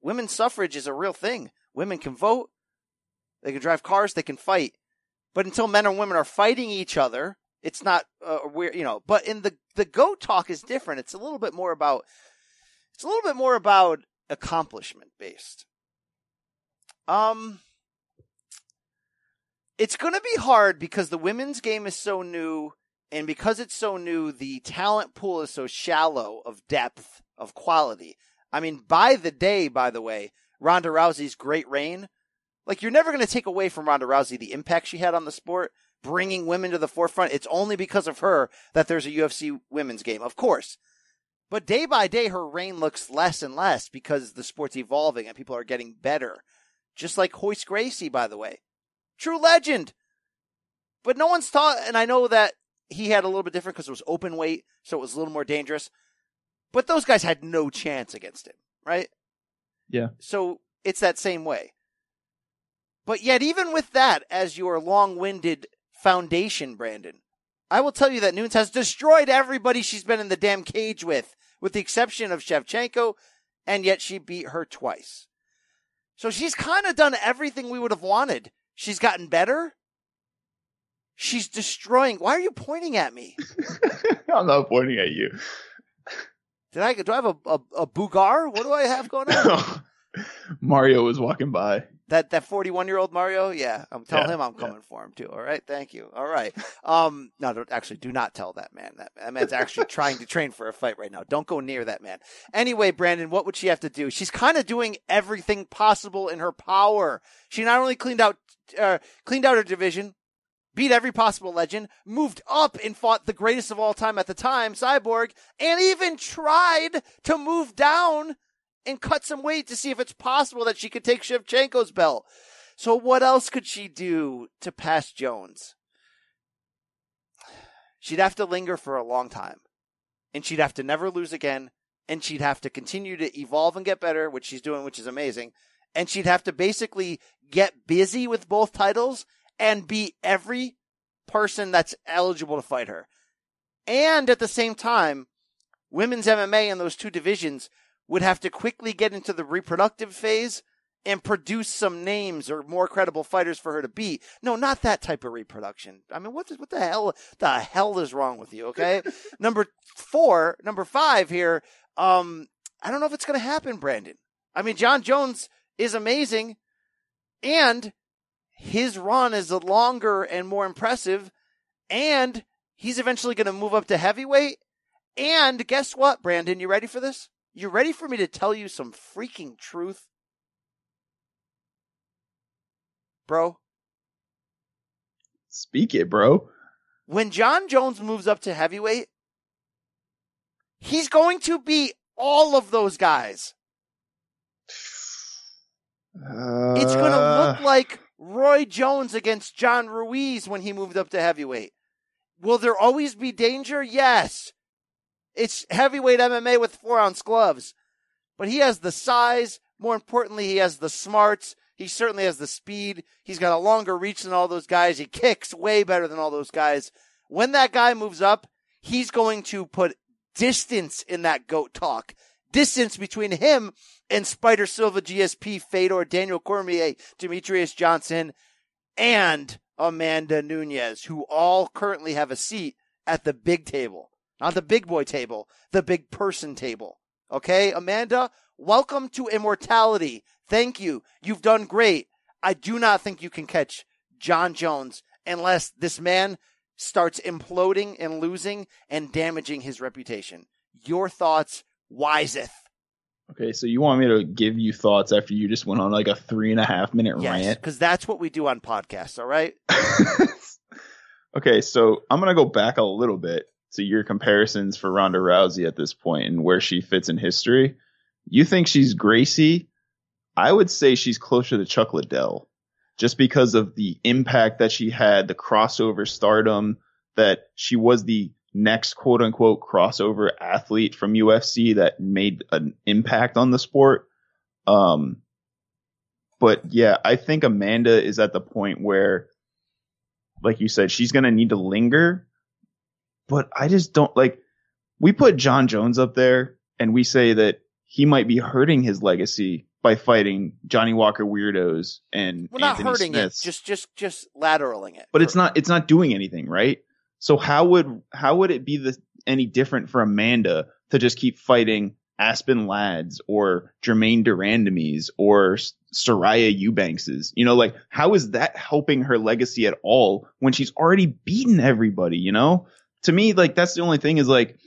Women's suffrage is a real thing. Women can vote. They can drive cars. They can fight. But until men and women are fighting each other, it's not uh, weird, you know. But in the the goat talk is different. It's a little bit more about it's a little bit more about accomplishment based. Um, it's going to be hard because the women's game is so new, and because it's so new, the talent pool is so shallow of depth of quality. I mean, by the day, by the way, Ronda Rousey's great reign, like you're never going to take away from Ronda Rousey the impact she had on the sport, bringing women to the forefront. It's only because of her that there's a UFC women's game, of course. But day by day, her reign looks less and less because the sport's evolving and people are getting better. Just like Royce Gracie, by the way. True legend. But no one's taught, and I know that he had a little bit different because it was open weight, so it was a little more dangerous. But those guys had no chance against him, right? Yeah. So it's that same way. But yet, even with that as your long winded foundation, Brandon, I will tell you that Nunes has destroyed everybody she's been in the damn cage with, with the exception of Shevchenko, and yet she beat her twice. So she's kind of done everything we would have wanted. She's gotten better. She's destroying. Why are you pointing at me? I'm not pointing at you. Did I do I have a a, a Bugar? What do I have going on? Mario was walking by. That that forty one year old Mario, yeah, I'm telling Yeah, him I'm coming for him too. All right, thank you. All right, um, no, don't, actually, do not tell that man. That, that man's actually trying to train for a fight right now. Don't go near that man. Anyway, Brandon, what would she have to do? She's kind of doing everything possible in her power. She not only cleaned out uh, cleaned out her division, beat every possible legend, moved up and fought the greatest of all time at the time, Cyborg, and even tried to move down and cut some weight to see if it's possible that she could take Shevchenko's belt. So what else could she do to pass Jones? She'd have to linger for a long time. And she'd have to never lose again. And she'd have to continue to evolve and get better, which she's doing, which is amazing. And she'd have to basically get busy with both titles and beat every person that's eligible to fight her. And at the same time, women's MMA in those two divisions would have to quickly get into the reproductive phase and produce some names or more credible fighters for her to beat. No, not that type of reproduction. I mean, what, what the hell, the hell is wrong with you? Okay. number four, number five here. Um, I don't know if it's going to happen, Brandon. I mean, Jon Jones is amazing and his run is longer and more impressive and he's eventually going to move up to heavyweight. And guess what, Brandon? You ready for this? You ready for me to tell you some freaking truth? Bro, Speak it, bro. when Jon Jones moves up to heavyweight, he's going to beat all of those guys. Uh, It's going to look like Roy Jones against John Ruiz when he moved up to heavyweight. Will there always be danger? Yes. It's heavyweight MMA with four ounce gloves. But he has the size. More importantly, he has the smarts. He certainly has the speed. He's got a longer reach than all those guys. He kicks way better than all those guys. When that guy moves up, he's going to put distance in that goat talk. Distance between him and Spider Silva, GSP, Fedor, Daniel Cormier, Demetrious Johnson, and Amanda Nunes, who all currently have a seat at the big table. Not the big boy table, the big person table. Okay, Amanda, welcome to immortality. Thank you. You've done great. I do not think you can catch Jon Jones unless this man starts imploding and losing and damaging his reputation. Your thoughts, Wiseth. Okay, so you want me to give you thoughts after you just went on like a three and a half minute Yes, rant? because that's what we do on podcasts, all right? Okay, so I'm gonna go back a little bit to your comparisons for Ronda Rousey at this point and where she fits in history. You think she's Gracie? I would say she's closer to Chuck Liddell, just because of the impact that she had, the crossover stardom, that she was the next quote unquote crossover athlete from UFC that made an impact on the sport. Um, but yeah, I think Amanda is at the point where like you said, she's going to need to linger. But I just don't like, we put Jon Jones up there and we say that he might be hurting his legacy by fighting Johnny Walker weirdos and We're not Anthony hurting Smiths. it, just just just lateraling it. but it's not, it's not doing anything, right? So how would, how would it be the, any different for Amanda to just keep fighting Aspen Ladds or Germaine de Randamies or Soraya Eubankses. You know, like how is that helping her legacy at all when she's already beaten everybody, you know? To me, like that's the only thing is like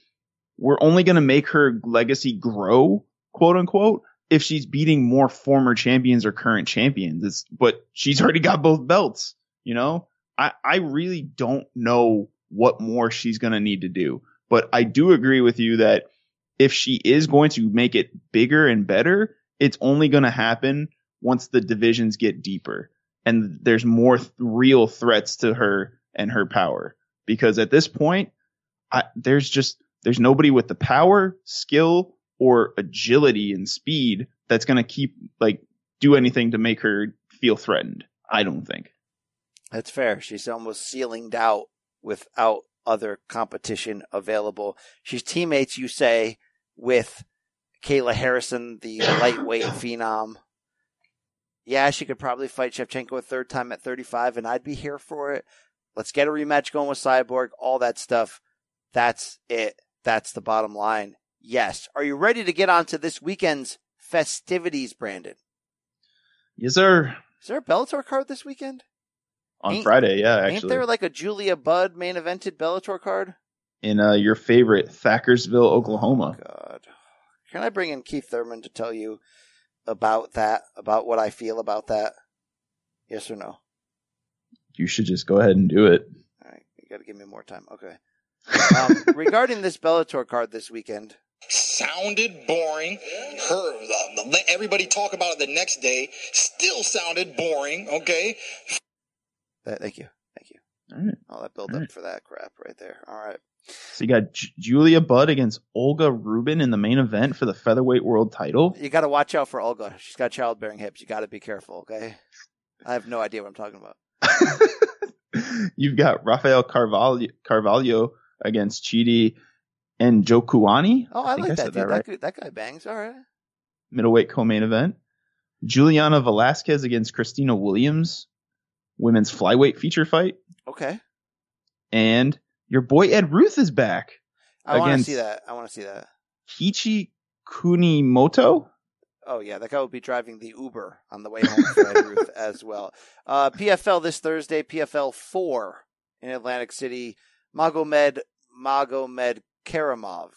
we're only going to make her legacy grow, quote unquote, if she's beating more former champions or current champions. It's, but she's already got both belts, you know? I, I really don't know what more she's going to need to do. But I do agree with you that if she is going to make it bigger and better, it's only going to happen once the divisions get deeper and there's more th- real threats to her and her power. Because at this point, I, there's just there's nobody with the power, skill, or agility and speed that's going to keep like do anything to make her feel threatened. I don't think. That's fair. She's almost sealing out without other competition available. She's teammates, you say, with Kayla Harrison, the lightweight phenom. Yeah, she could probably fight Shevchenko a third time at 35, and I'd be here for it. Let's get a rematch going with Cyborg, all that stuff. That's it. That's the bottom line. Yes. Are you ready to get on to this weekend's festivities, Brandon? Yes, sir. Is there a Bellator card this weekend? On Ain't- Friday, yeah, actually, Ain't there like a Julia Budd main evented Bellator card? in uh, your favorite Thackersville, Oklahoma. God. Can I bring in Keith Thurman to tell you about that, about what I feel about that? Yes or no? You should just go ahead and do it. All right, you got to give me more time. Okay. Um, regarding this Bellator card this weekend, sounded boring. Her, let everybody talk about it the next day. Still sounded boring. Okay. That, thank you, thank you. All right. All that build up for that crap right there. All right. So you got J- Julia Budd against Olga Rubin in the main event for the featherweight world title. You got to watch out for Olga. She's got childbearing hips. You got to be careful. Okay. I have no idea what I'm talking about. You've got Rafael Carvalho, Carvalho against Chidi Njokuani. Oh, I, think like that dude. That, right. guy- that guy bangs. All right. Middleweight co-main event. Juliana Velasquez against Christina Williams, women's flyweight feature fight. Okay. And your boy Ed Ruth is back I want to see that. I want to see that. Kiichi Kunimoto. Oh yeah, that guy will be driving the Uber on the way home for Ed Ruth as well. Uh, PFL this Thursday, PFL four in Atlantic City. Magomed Magomed Karamov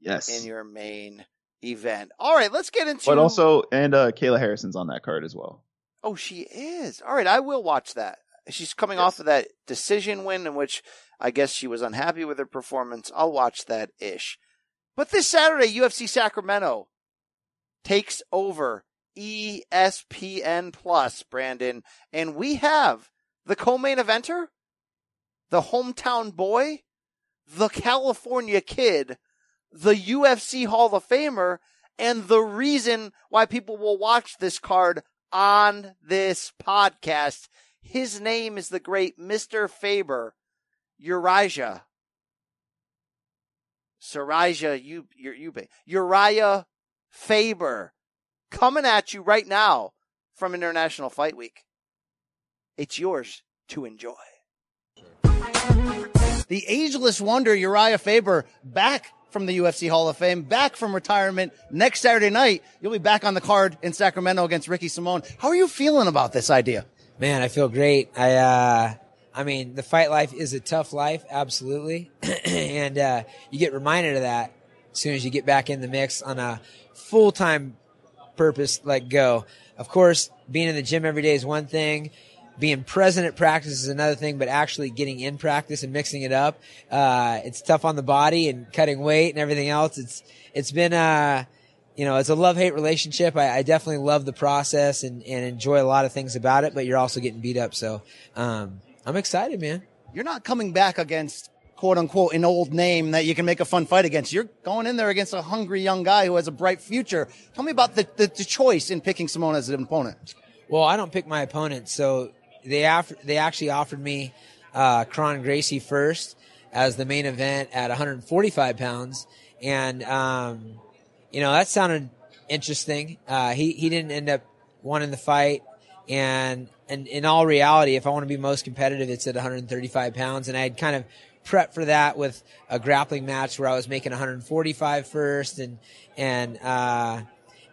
Yes. in your main event. All right, let's get into. It. But also, and uh, Kayla Harrison's on that card as well. Oh, she is. All right, I will watch that. She's coming off of that decision win in which I guess she was unhappy with her performance. I'll watch that ish. But this Saturday, UFC Sacramento takes over ESPN Plus, Brandon, and we have the co-main eventer, the hometown boy, the California kid, the UFC Hall of Famer, and the reason why people will watch this card on this podcast. His name is the great Mr. Faber, Urijah. Sarija, you, you, you, Urijah Faber, coming at you right now from International Fight Week. It's yours to enjoy. The ageless wonder Urijah Faber back from the UFC Hall of Fame, back from retirement next Saturday night. You'll be back on the card in Sacramento against Ricky Simon. How are you feeling about this idea? Man, I feel great. I, uh, I mean, the fight life is a tough life, absolutely. and, uh, you get reminded of that as soon as you get back in the mix on a full time purpose, like go. Of course, being in the gym every day is one thing. Being present at practice is another thing, but actually getting in practice and mixing it up, uh, it's tough on the body and cutting weight and everything else. It's, it's been, uh, you know, it's a love hate relationship. I, I definitely love the process and, and enjoy a lot of things about it, but you're also getting beat up. So, um, I'm excited, man. You're not coming back against quote unquote an old name that you can make a fun fight against. You're going in there against a hungry young guy who has a bright future. Tell me about the, the, the choice in picking Simon as an opponent. Well, I don't pick my opponents, so they they actually offered me uh, Kron Gracie first as the main event at 145 pounds, and um, you know that sounded interesting. Uh, he he didn't end up wanting the fight, and and in all reality, if I want to be most competitive, it's at 135 pounds, and I had kind of prep for that with a grappling match where I was making 145 first and, and, uh,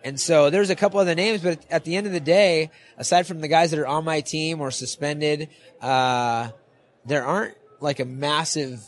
and so there's a couple other names, but at the end of the day, aside from the guys that are on my team or suspended, uh, there aren't like a massive,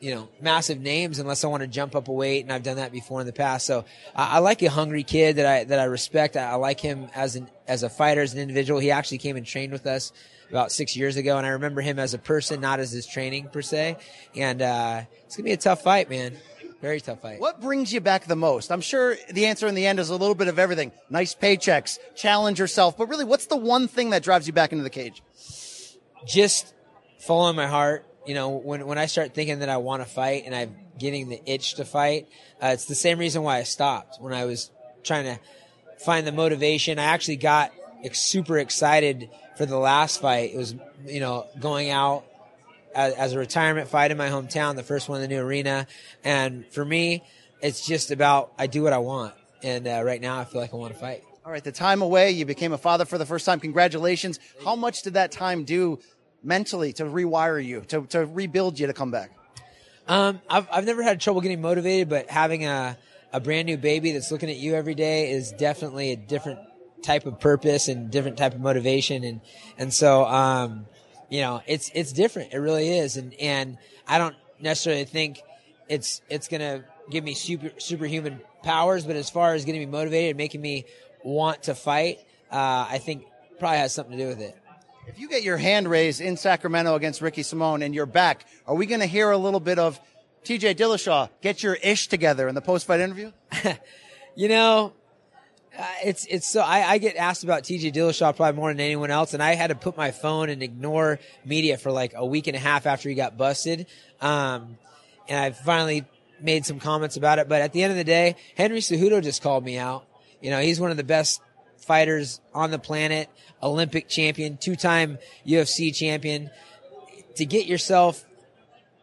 you know, massive names unless I want to jump up a weight, and I've done that before in the past. So I, I like a hungry kid that I that I respect. I, I like him as an as a fighter, as an individual. He actually came and trained with us about six years ago, and I remember him as a person, not as his training per se. And uh, it's gonna be a tough fight, man. Very tough fight. What brings you back the most? I'm sure the answer in the end is a little bit of everything. Nice paychecks, challenge yourself, but really, what's the one thing that drives you back into the cage? just following my heart. You know, when when I start thinking that I want to fight and I'm getting the itch to fight, uh, it's the same reason why I stopped when I was trying to find the motivation. I actually got ex- super excited for the last fight. It was, you know, going out as, as a retirement fight in my hometown, the first one in the new arena. And for me, it's just about I do what I want. And uh, right now, I feel like I want to fight. All right, the time away, you became a father for the first time. Congratulations. How much did that time do mentally to rewire you, to, to rebuild you to come back? Um, I've, I've never had trouble getting motivated, but having a, a brand new baby that's looking at you every day is definitely a different type of purpose and different type of motivation. And, and so, um, you know, it's, it's different. It really is. And, and I don't necessarily think it's, it's going to give me super, superhuman powers, but as far as getting me motivated and making me want to fight, uh, I think probably has something to do with it. If you get your hand raised in Sacramento against Ricky Simon and you're back, are we going to hear a little bit of TJ Dillashaw get your ish together in the post fight interview? You know, it's it's so I, I get asked about TJ Dillashaw probably more than anyone else, and I had to put my phone and ignore media for like a week and a half after he got busted. Um, and I finally made some comments about it. But at the end of the day, Henry Cejudo just called me out. You know, he's one of the best fighters on the planet, Olympic champion, two-time UFC champion. To get yourself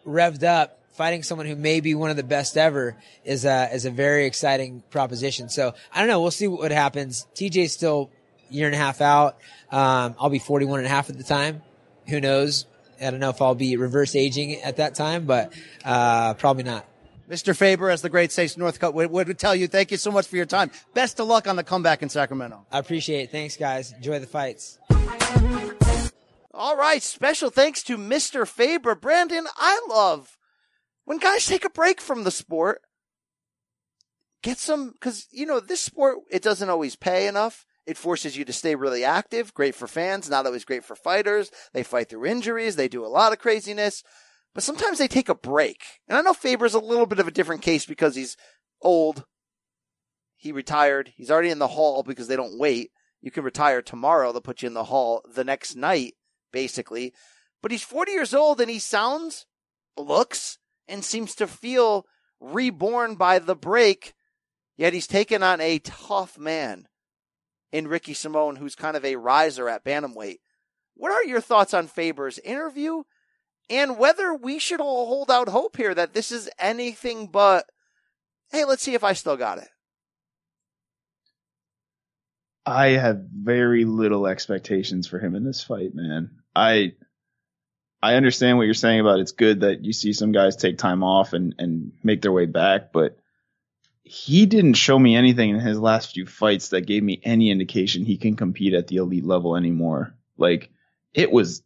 revved up fighting someone who may be one of the best ever is a, is a very exciting proposition. So I don't know. We'll see what happens. TJ's still a year and a half out. Um, I'll be 41 and a half at the time. Who knows? I don't know if I'll be reverse aging at that time, but, uh, probably not. Mr. Faber, as the great Sage Northcutt would, would tell you, thank you so much for your time. Best of luck on the comeback in Sacramento. I appreciate it. Thanks guys. Enjoy the fights. All right. Special thanks to Mr. Faber. Brandon, I love when guys take a break from the sport. Get some, cause you know, this sport, it doesn't always pay enough. It forces you to stay really active. Great for fans, not always great for fighters. They fight through injuries. They do a lot of craziness, but sometimes they take a break. And I know Faber's a little bit of a different case because he's old. He retired. He's already in the hall because they don't wait. You can retire tomorrow. They'll put you in the hall the next night, basically. But he's 40 years old and he sounds, looks, and seems to feel reborn by the break. Yet he's taken on a tough man in Ricky Simon, who's kind of a riser at bantamweight. What are your thoughts on Faber's interview and whether we should all hold out hope here that this is anything but, hey, let's see if I still got it? I have very little expectations for him in this fight, man. I I understand what you're saying about it's good that you see some guys take time off and and make their way back, but he didn't show me anything in his last few fights that gave me any indication he can compete at the elite level anymore. Like it was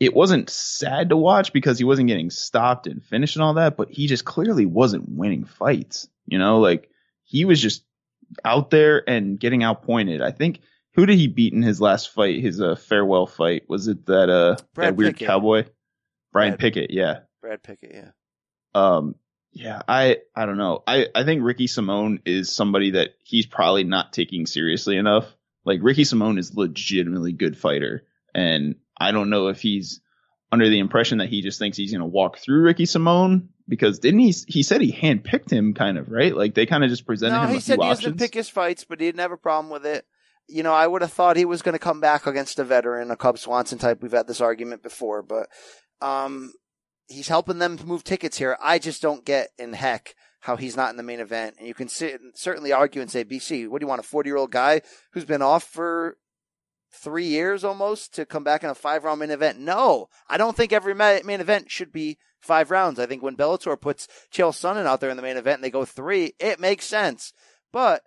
it wasn't sad to watch because he wasn't getting stopped and finished and all that, but he just clearly wasn't winning fights. You know, like he was just out there and getting outpointed. I think who did he beat in his last fight? His uh, farewell fight was it that uh Brad that weird Pickett. cowboy, Brian Brad- Pickett? Yeah. Brad Pickett, yeah. Um, yeah, I I don't know. I I think Ricky Simon is somebody that he's probably not taking seriously enough. Like Ricky Simon is legitimately good fighter, and I don't know if he's under the impression that he just thinks he's gonna walk through Ricky Simon because didn't he? He said he handpicked him, kind of right? Like they kind of just presented No, him he a said he options. pick his fights, but he didn't have a problem with it. You know, I would have thought he was going to come back against a veteran, a Cub Swanson type. We've had this argument before, but um, he's helping them move tickets here. I just don't get in heck how he's not in the main event. And you can sit, certainly argue and say, BC, what do you want? A 40 year old guy who's been off for three years almost to come back in a five round main event. No, I don't think every main event should be five rounds. I think when Bellator puts Chael Sonnen out there in the main event and they go three, it makes sense. But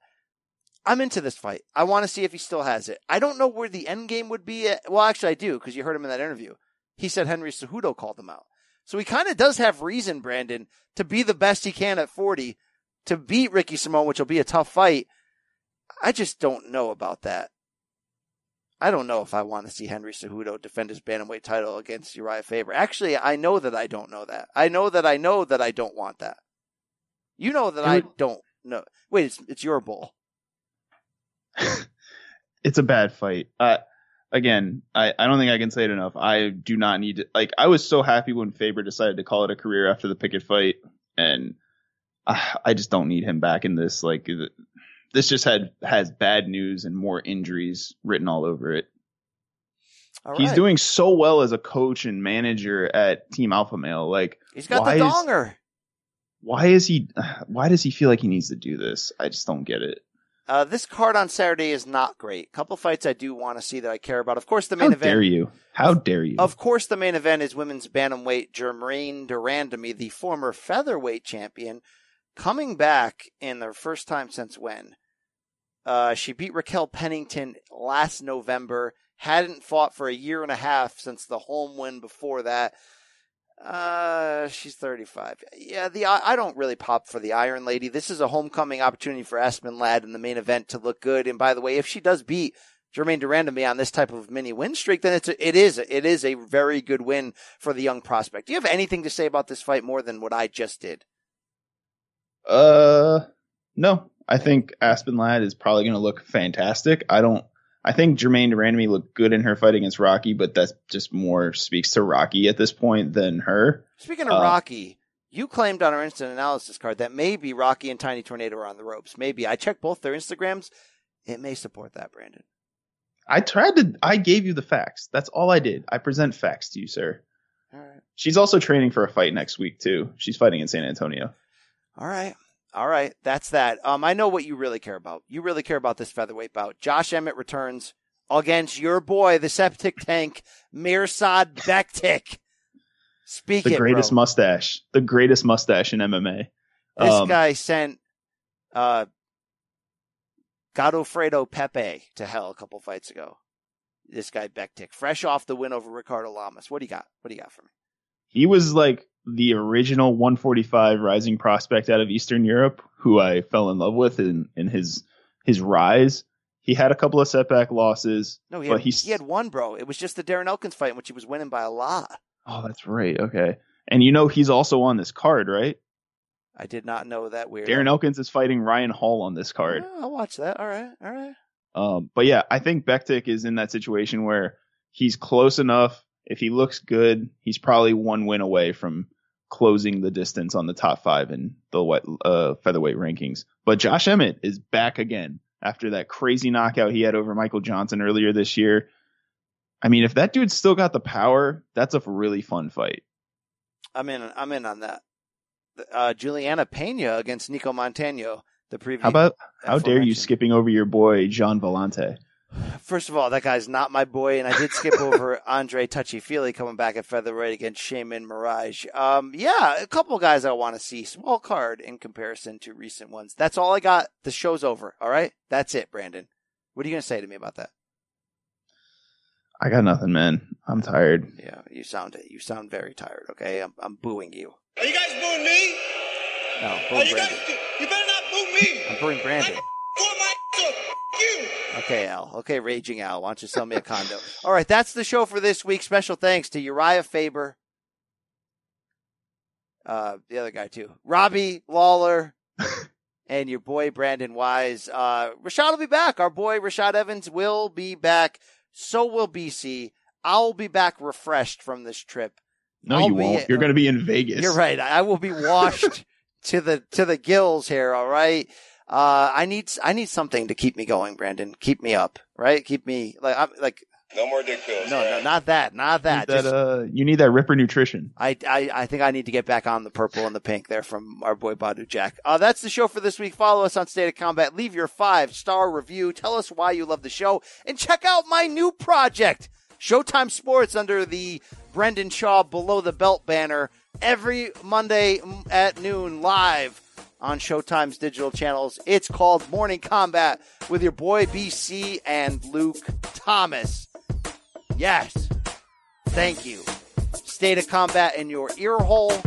I'm into this fight. I want to see if he still has it. I don't know where the end game would be. At. Well, actually, I do because you heard him in that interview. He said Henry Cejudo called him out. So he kind of does have reason, Brandon, to be the best he can at 40, to beat Ricky Simon, which will be a tough fight. I just don't know about that. I don't know if I want to see Henry Cejudo defend his bantamweight title against Urijah Faber. Actually, I know that I don't know that. I know that I know that I don't want that. You know that I don't know. Wait, it's, it's your bull. it's a bad fight. Uh, again, I, I don't think I can say it enough. I do not need to, like, I was so happy when Faber decided to call it a career after the Pickett fight, and I, I just don't need him back in this. Like, this just had has bad news and more injuries written all over it. All He's right. doing so well as a coach and manager at Team Alpha Male. Like, He's got the is- donger. why is he? Why does he feel like he needs to do this? I just don't get it. Uh, this card on Saturday is not great. A couple fights I do want to see that I care about. Of course, the How main event. How dare you? How dare you? Of course, the main event is women's bantamweight Germaine de Randamie, the former featherweight champion, coming back in their first time since when? Uh, she beat Raquel Pennington last November. Hadn't fought for a year and a half since the Holm win before that. Uh, she's 35. Yeah, the I don't really pop for the Iron Lady. This is a homecoming opportunity for Aspen Ladd in the main event to look good. And by the way, if she does beat Germaine de Randamie on this type of mini win streak, then it's a, it is it is a very good win for the young prospect. Do you have anything to say about this fight more than what I just did? Uh, no. I think Aspen Ladd is probably going to look fantastic. I don't. I think Germaine de Randamie looked good in her fight against Rocky, but that just more speaks to Rocky at this point than her. Speaking of Uh, Rocky, you claimed on our instant analysis card that maybe Rocky and Tiny Tornado are on the ropes. Maybe I checked both their Instagrams. It may support that, Brandon. I tried to. I gave you the facts. That's all I did. I present facts to you, sir. All right. She's also training for a fight next week too. She's fighting in San Antonio. All right. All right. That's that. Um, I know what you really care about. You really care about this featherweight bout. Josh Emmett returns against your boy, the septic tank, Mirsad Bektic. Speak The it, greatest bro. mustache. The greatest mustache in MMA. This Um, guy sent uh, Godofredo Pepe to hell a couple fights ago. This guy Bektic, fresh off the win over Ricardo Lamas. What do you got? What do you got for me? He was like the original 145 rising prospect out of Eastern Europe who I fell in love with in, in his his rise. He had a couple of setback losses, No, he had, he's he had one, bro. It was just the Darren Elkins fight in which he was winning by a lot. Oh, that's right. Okay. And you know he's also on this card, right? I did not know that weird. Darren Elkins is fighting Ryan Hall on this card. Oh, I'll watch that. All right. All right. Um, but yeah, I think Bektic is in that situation where he's close enough. If he looks good, he's probably one win away from closing the distance on the top five in the uh, featherweight rankings. But Josh Emmett is back again after that crazy knockout he had over Michael Johnson earlier this year. I mean, if that dude's still got the power, that's a really fun fight. I'm in. I'm in on that. Uh, Juliana Pena against Nicco Montano. The previous. How about how dare you skipping over your boy John Volante? First of all, that guy's not my boy, and I did skip over Andre Touchy Fili coming back at featherweight against Sheymon Moraes. Um, yeah, a couple guys I want to see. Small card in comparison to recent ones. That's all I got. The show's over. All right, that's it, Brandon. What are you gonna say to me about that? I got nothing, man. I'm tired. Yeah, you sound you sound very tired. Okay, I'm I'm booing you. Are you guys booing me? No, Are boo you guys? Brandon. You better not boo me. I'm booing Brandon. Okay, Al. Okay, Raging Al. Why don't you sell me a condo? All right, that's the show for this week. Special thanks to Urijah Faber. Uh, the other guy too. Robbie Lawler. and your boy Brandon Wise. Uh, Rashad will be back. Our boy Rashad Evans will be back. So will BC. I'll be back refreshed from this trip. No, I'll you won't. You're going to be in Vegas. You're right. I will be washed to the to the gills here. All right. Uh, I need I need something to keep me going, Brandon. Keep me up, right? Keep me like I'm like No more dick pills. No, all no, not that, not that. that Just- uh, you need that Ripper nutrition. I, I, I think I need to get back on the purple and the pink there from our boy Badu Jack. Uh, that's the show for this week. Follow us on State of Combat. Leave your five star review. Tell us why you love the show and check out my new project, Showtime Sports under the Brendan Schaub Below the Belt banner every Monday at noon live on Showtime's digital channels. It's called Morning Combat with your boy BC and Luke Thomas. Yes. Thank you. State of Combat in your ear hole.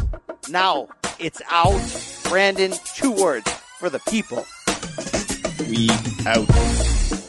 Now it's out. Brandon, two words for the people. We out.